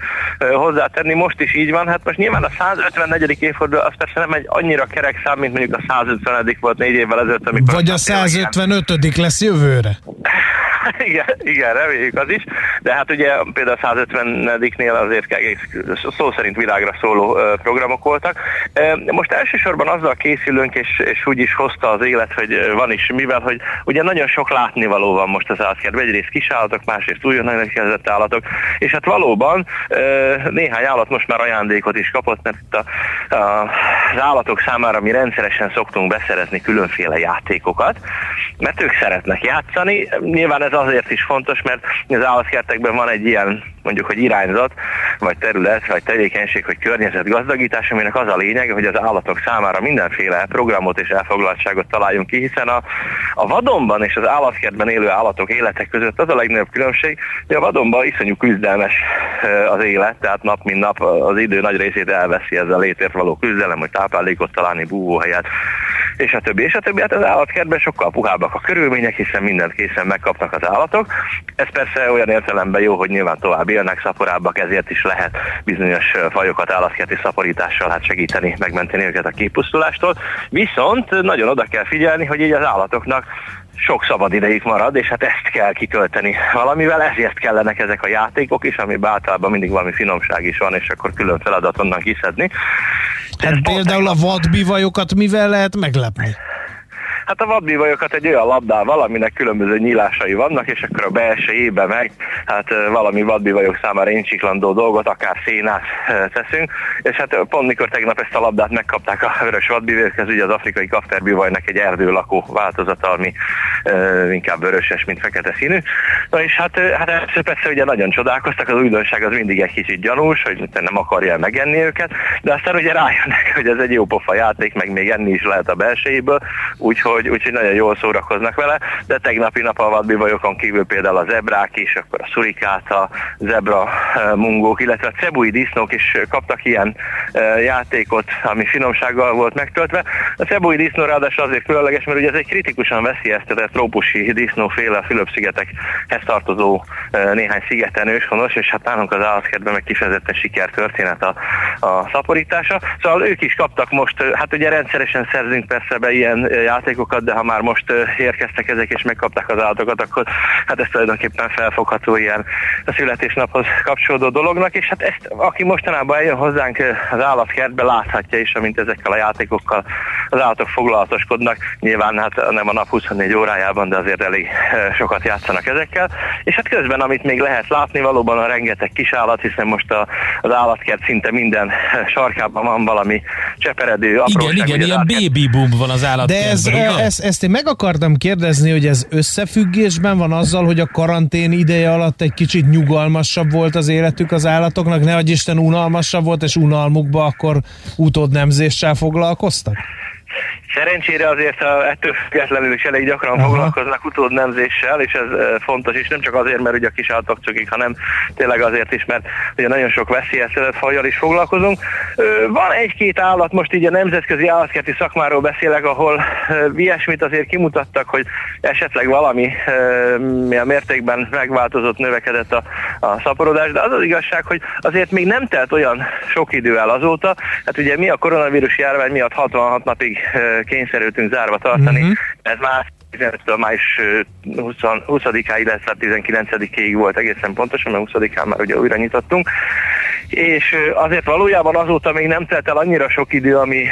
hozzátenni, most is így van. Hát most nyilván a 154. évforduló az persze nem egy annyira kerek szám, mint mondjuk a 150. volt négy évvel ezelőtt, amikor Vagy a aztán tényleg ilyen- 155. lesz jövőre. igen, igen, reméljük az is, de hát ugye például a 150-nél azért egész szó szerint világra szóló programok voltak. Most elsősorban azzal készülünk, és, és úgy is hozta az élet, hogy van is, mivel, hogy ugye nagyon sok látnivaló van most az állatkertben, egyrészt kisállatok, másrészt újonnan kezdett állatok, és hát valóban néhány állat most már ajándékot is kapott, mert itt a, a, az állatok számára mi rendszeresen szoktunk beszerezni különféle játékokat, mert ők szeretnek játszani. Nyilván ez azért is fontos, mert az állatkertekben van egy ilyen mondjuk, hogy irányzat, vagy terület, vagy tevékenység, hogy környezetgazdagítás, aminek az a lényege, hogy az állatok számára mindenféle programot és elfoglaltságot találjunk ki, hiszen a, a vadonban és az állatkertben élő állatok életek között az a legnagyobb különbség, hogy a vadonban iszonyú küzdelmes az élet, tehát nap mint nap az idő nagy részét elveszi ez a létért való küzdelem, hogy táplálékot találni, búvóhelyet, és a többi, és a többi. Hát az állatkertben sokkal puhábbak a körülmények, hiszen mindent készen megkapnak az állatok. Ez persze olyan értelemben jó, hogy nyilván tovább élnek, szaporábbak, ezért is lehet bizonyos fajokat állatkerti szaporítással hát segíteni, megmenteni őket a kipusztulástól. Viszont nagyon oda kell figyelni, hogy így az állatoknak sok szabad idejük marad, és hát ezt kell kitölteni valamivel, ezért kellenek ezek a játékok is, amiben általában mindig valami finomság is van, és akkor külön feladat onnan kiszedni. Hát például a vadbivajokat mivel lehet meglepni? Hát a vadbivajokat egy olyan labdával, aminek különböző nyílásai vannak, és akkor a belsejébe meg hát valami vadbivajok számára incsiklandó dolgot, akár szénát teszünk, és hát pont mikor tegnap ezt a labdát megkapták a vörös vadbivajok, ez ugye az afrikai kapterbivajnak egy erdőlakó változata, ami inkább vöröses, mint fekete színű. Na és hát, hát ezt persze ugye nagyon csodálkoztak, az újdonság az mindig egy kicsit gyanús, hogy nem akarja megenni őket, de aztán ugye rájönnek, hogy ez egy jó pofa játék, meg még enni is lehet a belsejéből, úgyhogy úgyhogy nagyon jól szórakoznak vele, de tegnapi nap a vadbivajokon kívül például a zebrák is, akkor a szurikáta, zebra eh, mungók, illetve a cebui disznók is kaptak ilyen eh, játékot, ami finomsággal volt megtöltve. A cebui disznó ráadásul azért különleges, mert ugye ez egy kritikusan veszélyeztetett trópusi disznóféle a Fülöp-szigetekhez tartozó eh, néhány szigeten őshonos, és hát nálunk az állatkertben meg kifejezetten sikertörténet a, a szaporítása. Szóval ők is kaptak most, hát ugye rendszeresen szerzünk persze be ilyen eh, játékokat, de ha már most érkeztek ezek és megkapták az állatokat, akkor hát ez tulajdonképpen felfogható ilyen a születésnaphoz kapcsolódó dolognak, és hát ezt, aki mostanában eljön hozzánk az állatkertbe, láthatja is, amint ezekkel a játékokkal az állatok foglalatoskodnak. Nyilván hát nem a nap 24 órájában, de azért elég sokat játszanak ezekkel. És hát közben, amit még lehet látni, valóban a rengeteg kis állat, hiszen most a, az állatkert szinte minden sarkában van valami cseperedő apróság. Igen, igen, ilyen állatkert- baby boom van az De állatkertben. ez, ezt, ezt én meg akartam kérdezni, hogy ez összefüggésben van azzal, hogy a karantén ideje alatt egy kicsit nyugalmasabb volt az életük az állatoknak, ne adj Isten unalmasabb volt, és unalmukba akkor utódnemzéssel foglalkoztak? Szerencsére azért a, ettől függetlenül is elég gyakran Aha. foglalkoznak utódnemzéssel, és ez e, fontos is, nem csak azért, mert ugye a kis állatok cukik, hanem tényleg azért is, mert ugye nagyon sok veszélyeztetett fajjal is foglalkozunk. Van egy-két állat, most így a nemzetközi állatkerti szakmáról beszélek, ahol ilyesmit azért kimutattak, hogy esetleg valami milyen mértékben megváltozott, növekedett a, a szaporodás, de az az igazság, hogy azért még nem telt olyan sok idő el azóta, hát ugye mi a koronavírus járvány miatt 66 napig kényszerültünk zárva tartani, Mhm. ez már 15-től május ö, 20, 20-áig, illetve 19-ig volt egészen pontosan, mert 20-án már ugye újra nyitottunk. És azért valójában azóta még nem telt el annyira sok idő, ami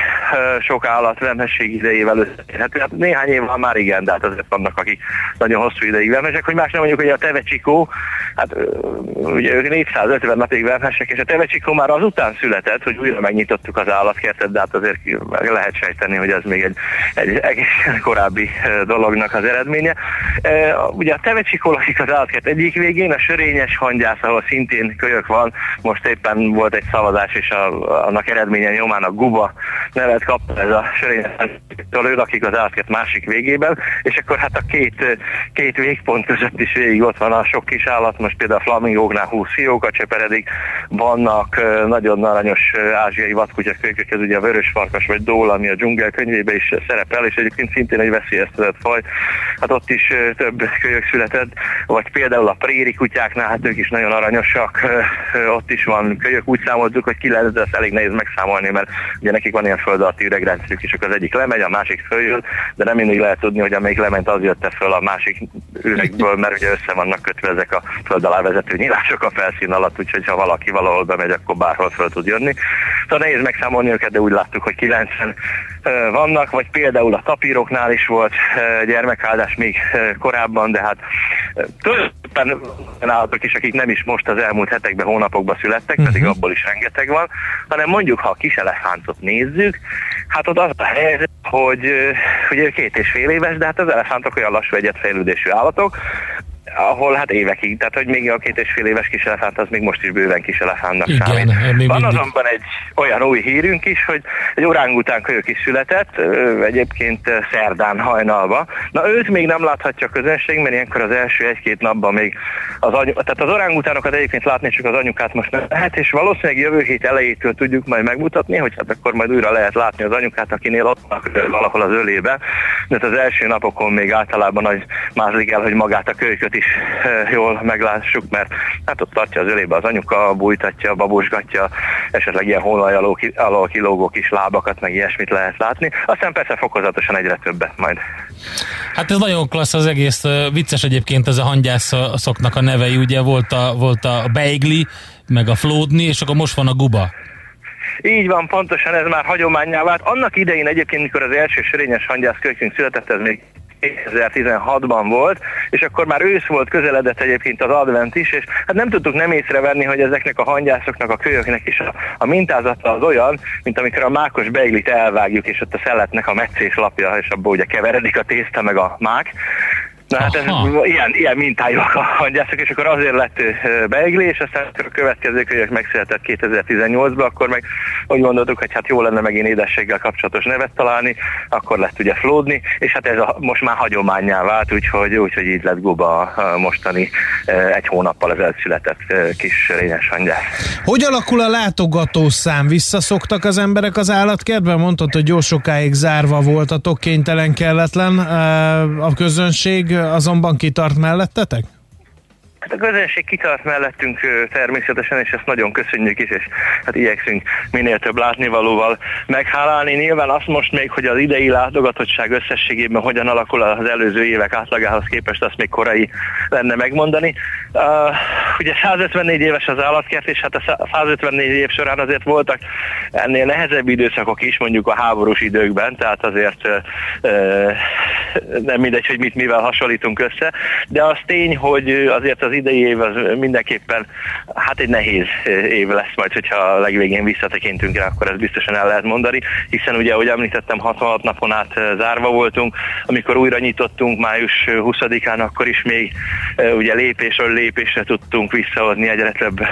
sok állat vemhesség idejével összetérhető. Hát néhány év van már igen, de hát azért vannak, akik nagyon hosszú ideig vemhesek, hogy más nem mondjuk, hogy a tevecsikó, hát ugye ők 450 napig vemhesek, és a tevecsikó már azután született, hogy újra megnyitottuk az állatkertet, de hát azért lehet sejteni, hogy ez még egy, egy egészen korábbi dolognak az eredménye. Ugye a tevecsikó lakik az állatkert egyik végén, a sörényes hangyász, ahol szintén kölyök van, most éppen volt egy szavazás, és a, annak eredménye nyomán a Guba nevet kapta ez a sörénytől, akik az átkert másik végében, és akkor hát a két, két végpont között is végig ott van a sok kis állat, most például a flamingóknál 20 fióka cseperedik, vannak nagyon aranyos ázsiai vadkutyakölykök, ez ugye a vörös farkas vagy dól, ami a dzsungel könyvébe is szerepel, és egyébként szintén egy veszélyeztetett faj. Hát ott is több kölyök született, vagy például a préri kutyáknál, hát ők is nagyon aranyosak, ott is van kölyök, úgy számoltuk, hogy 9, de ezt elég nehéz megszámolni, mert ugye nekik van ilyen föld alatti üregrendszerük, akkor az egyik lemegy, a másik följön, de nem mindig lehet tudni, hogy amelyik lement az jött föl a másik üregből, mert ugye össze vannak kötve ezek a föld alá vezető nyílások a felszín alatt, úgyhogy ha valaki valahol bemegy, akkor bárhol föl tud jönni. Szóval nehéz megszámolni őket, de úgy láttuk, hogy 90 vannak, vagy például a tapíroknál is volt gyermekáldás még korábban, de hát tulajdonképpen állatok is, akik nem is most az elmúlt hetekben, hónapokban születtek, pedig uh-huh. abból is rengeteg van, hanem mondjuk, ha a kis elefántot nézzük, hát ott az a helyzet, hogy ugye két és fél éves, de hát az elefántok olyan lassú egyetfejlődésű állatok, ahol hát évekig, tehát hogy még a két és fél éves kiselefánt az még most is bőven kiselefántnak Igen, számít. még Van mindig. azonban egy olyan új hírünk is, hogy egy orángután kölyök is született, egyébként szerdán hajnalba. Na őt még nem láthatja a közönség, mert ilyenkor az első egy-két napban még az anyu, tehát az orángutánokat egyébként látni csak az anyukát most nem lehet, és valószínűleg jövő hét elejétől tudjuk majd megmutatni, hogy hát akkor majd újra lehet látni az anyukát, akinél ott valahol az ölébe. De hát az első napokon még általában nagy mázlik el, hogy magát a kölyköt is jól meglássuk, mert hát ott tartja az ölébe az anyuka, bújtatja, babusgatja, esetleg ilyen hónaj alól, ki, alól kilógó kis lábakat, meg ilyesmit lehet látni. Aztán persze fokozatosan egyre többet majd. Hát ez nagyon klassz az egész, vicces egyébként ez a hangyászoknak a nevei, ugye volt a, volt a Beigli, meg a Flódni, és akkor most van a Guba. Így van, pontosan ez már hagyományá vált. Annak idején egyébként, mikor az első sörényes hangyász kölykünk született, ez még 2016-ban volt, és akkor már ősz volt, közeledett egyébként az advent is, és hát nem tudtuk nem észrevenni, hogy ezeknek a hangyászoknak, a kölyöknek is a, a mintázata az olyan, mint amikor a mákos beiglit elvágjuk, és ott a szeletnek a meccés lapja, és abból ugye keveredik a tészta meg a mák. Na hát ez, ilyen, ilyen mintájúak a hangyászok, és akkor azért lett ö, beigli, és aztán a következő kölyök megszületett 2018-ban, akkor meg úgy gondoltuk, hogy hát jó lenne megint édességgel kapcsolatos nevet találni, akkor lett ugye flódni, és hát ez a, most már hagyományá vált, úgyhogy, úgyhogy így lett Guba a mostani egy hónappal ezelőtt született kis rényes hangyász. Hogy alakul a látogatószám? Visszaszoktak az emberek az állatkertben? Mondtad, hogy jó sokáig zárva voltatok, kénytelen, kelletlen. A közönség azonban kitart mellettetek? Hát a közönség kitart mellettünk természetesen, és ezt nagyon köszönjük is, és hát igyekszünk minél több látnivalóval meghálálni. Nyilván azt most még, hogy az idei látogatottság összességében hogyan alakul az előző évek átlagához képest, azt még korai lenne megmondani. Uh, ugye 154 éves az állatkert, és hát a szá- 154 év során azért voltak ennél nehezebb időszakok is, mondjuk a háborús időkben, tehát azért uh, nem mindegy, hogy mit mivel hasonlítunk össze, de az tény, hogy azért az idei év az mindenképpen hát egy nehéz év lesz majd, hogyha a legvégén visszatekintünk rá, akkor ezt biztosan el lehet mondani, hiszen ugye, ahogy említettem, 66 napon át eh, zárva voltunk, amikor újra nyitottunk május 20-án, akkor is még eh, ugye lépésről lépésre tudtunk visszahozni egyre több eh,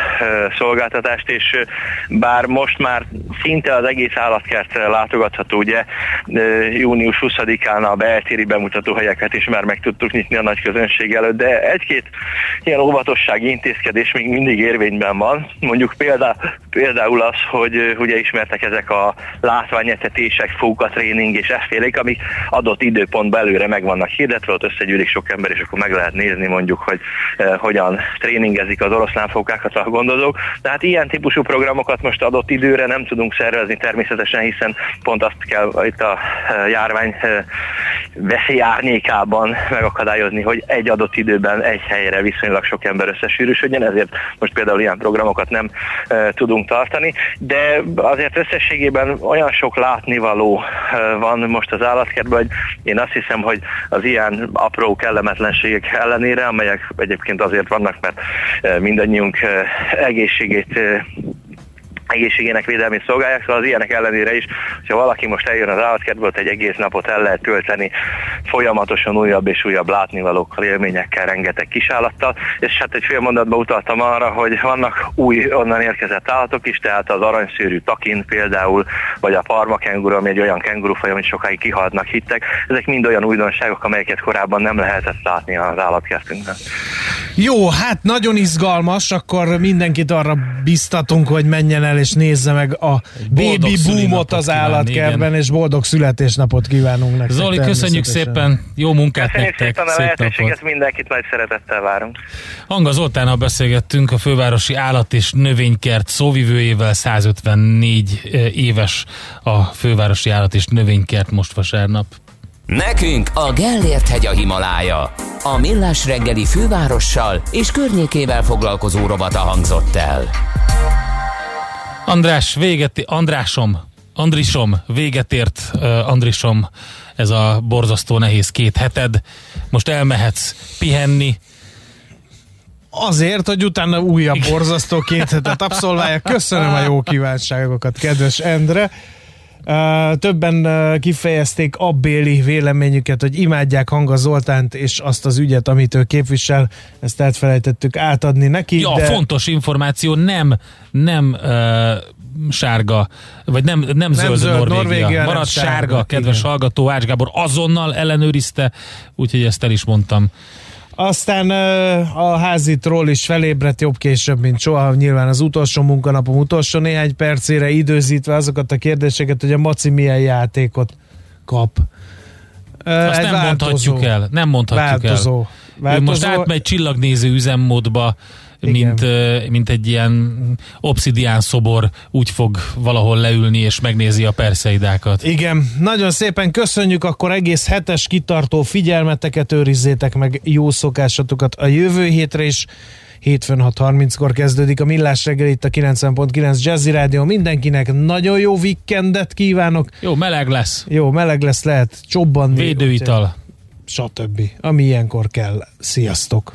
szolgáltatást, és eh, bár most már szinte az egész állatkert eh, látogatható, ugye eh, június 20-án a beltéri bemutató helyeket is már meg tudtuk nyitni a nagy közönség előtt, de egy-két ilyen óvatossági intézkedés még mindig érvényben van. Mondjuk példa, például az, hogy ugye ismertek ezek a látványetetések, fókatréning és effélék, amik adott időpontban előre meg vannak hirdetve, ott összegyűlik sok ember, és akkor meg lehet nézni mondjuk, hogy eh, hogyan tréningezik az oroszlánfókákat a gondozók. De hát ilyen típusú programokat most adott időre nem tudunk szervezni természetesen, hiszen pont azt kell itt a járvány veszély árnyékában megakadályozni, hogy egy adott időben egy helyre viszonylag sok ember összesűrűsödjen, ezért most például ilyen programokat nem e, tudunk tartani, de azért összességében olyan sok látnivaló e, van most az állatkertben, hogy én azt hiszem, hogy az ilyen apró kellemetlenségek ellenére, amelyek egyébként azért vannak, mert e, mindannyiunk e, egészségét e, egészségének védelmét szolgálják, szóval az ilyenek ellenére is, hogyha valaki most eljön az állatkertből, egy egész napot el lehet tölteni folyamatosan újabb és újabb látnivalókkal, élményekkel, rengeteg kisállattal, és hát egy fél mondatban utaltam arra, hogy vannak új onnan érkezett állatok is, tehát az aranyszőrű takin például, vagy a parma kenguru, ami egy olyan kengurufaj, amit sokáig kihaltnak hittek, ezek mind olyan újdonságok, amelyeket korábban nem lehetett látni az állatkertünkben. Jó, hát nagyon izgalmas, akkor mindenkit arra biztatunk, hogy menjen el és nézze meg a boldog baby boomot az állatkertben, és boldog születésnapot kívánunk nektek. Zoli, köszönjük szépen, jó munkát Köszönjük nektek, szépen a lehetőséget, mindenkit nagy szeretettel várunk. Hanga Zoltánnal beszélgettünk a fővárosi állat és növénykert szóvivőjével, 154 éves a fővárosi állat és növénykert most vasárnap. Nekünk a Gellért hegy a Himalája. A Millás reggeli fővárossal és környékével foglalkozó robata hangzott el. András, véget, Andrásom, Andrisom, véget ért, uh, Andrisom, ez a borzasztó nehéz két heted. Most elmehetsz pihenni. Azért, hogy utána újabb borzasztó két hetet abszolválja. Köszönöm a jó kívánságokat, kedves Endre. Többen kifejezték abbéli véleményüket, hogy imádják Hanga Zoltánt és azt az ügyet, amit ő képvisel. Ezt elfelejtettük átadni neki. Ja, de... fontos információ, nem, nem sárga, vagy nem, nem, nem zöld, zöld Norvégia. Norvégia, hanem Marad sárga, sárga, kedves igen. hallgató, Ács Gábor azonnal ellenőrizte, úgyhogy ezt el is mondtam. Aztán a házitról is felébredt jobb később, mint soha. Nyilván az utolsó munkanapom utolsó néhány percére időzítve azokat a kérdéseket, hogy a Maci milyen játékot kap. Azt nem mondhatjuk el, nem mondhatjuk változó, el. Változó. Ő most átmegy csillagnéző üzemmódba, mint, mint egy ilyen obszidián szobor, úgy fog valahol leülni és megnézi a perszeidákat. Igen, nagyon szépen köszönjük, akkor egész hetes kitartó figyelmeteket őrizzétek meg jó szokásatokat a jövő hétre is. Hétfőn 6.30-kor kezdődik a Millás reggel itt a 90.9 Jazzy Rádió. Mindenkinek nagyon jó weekendet kívánok. Jó, meleg lesz. Jó, meleg lesz, lehet csobbanni. Védőital. Stb. Ami ilyenkor kell. Sziasztok!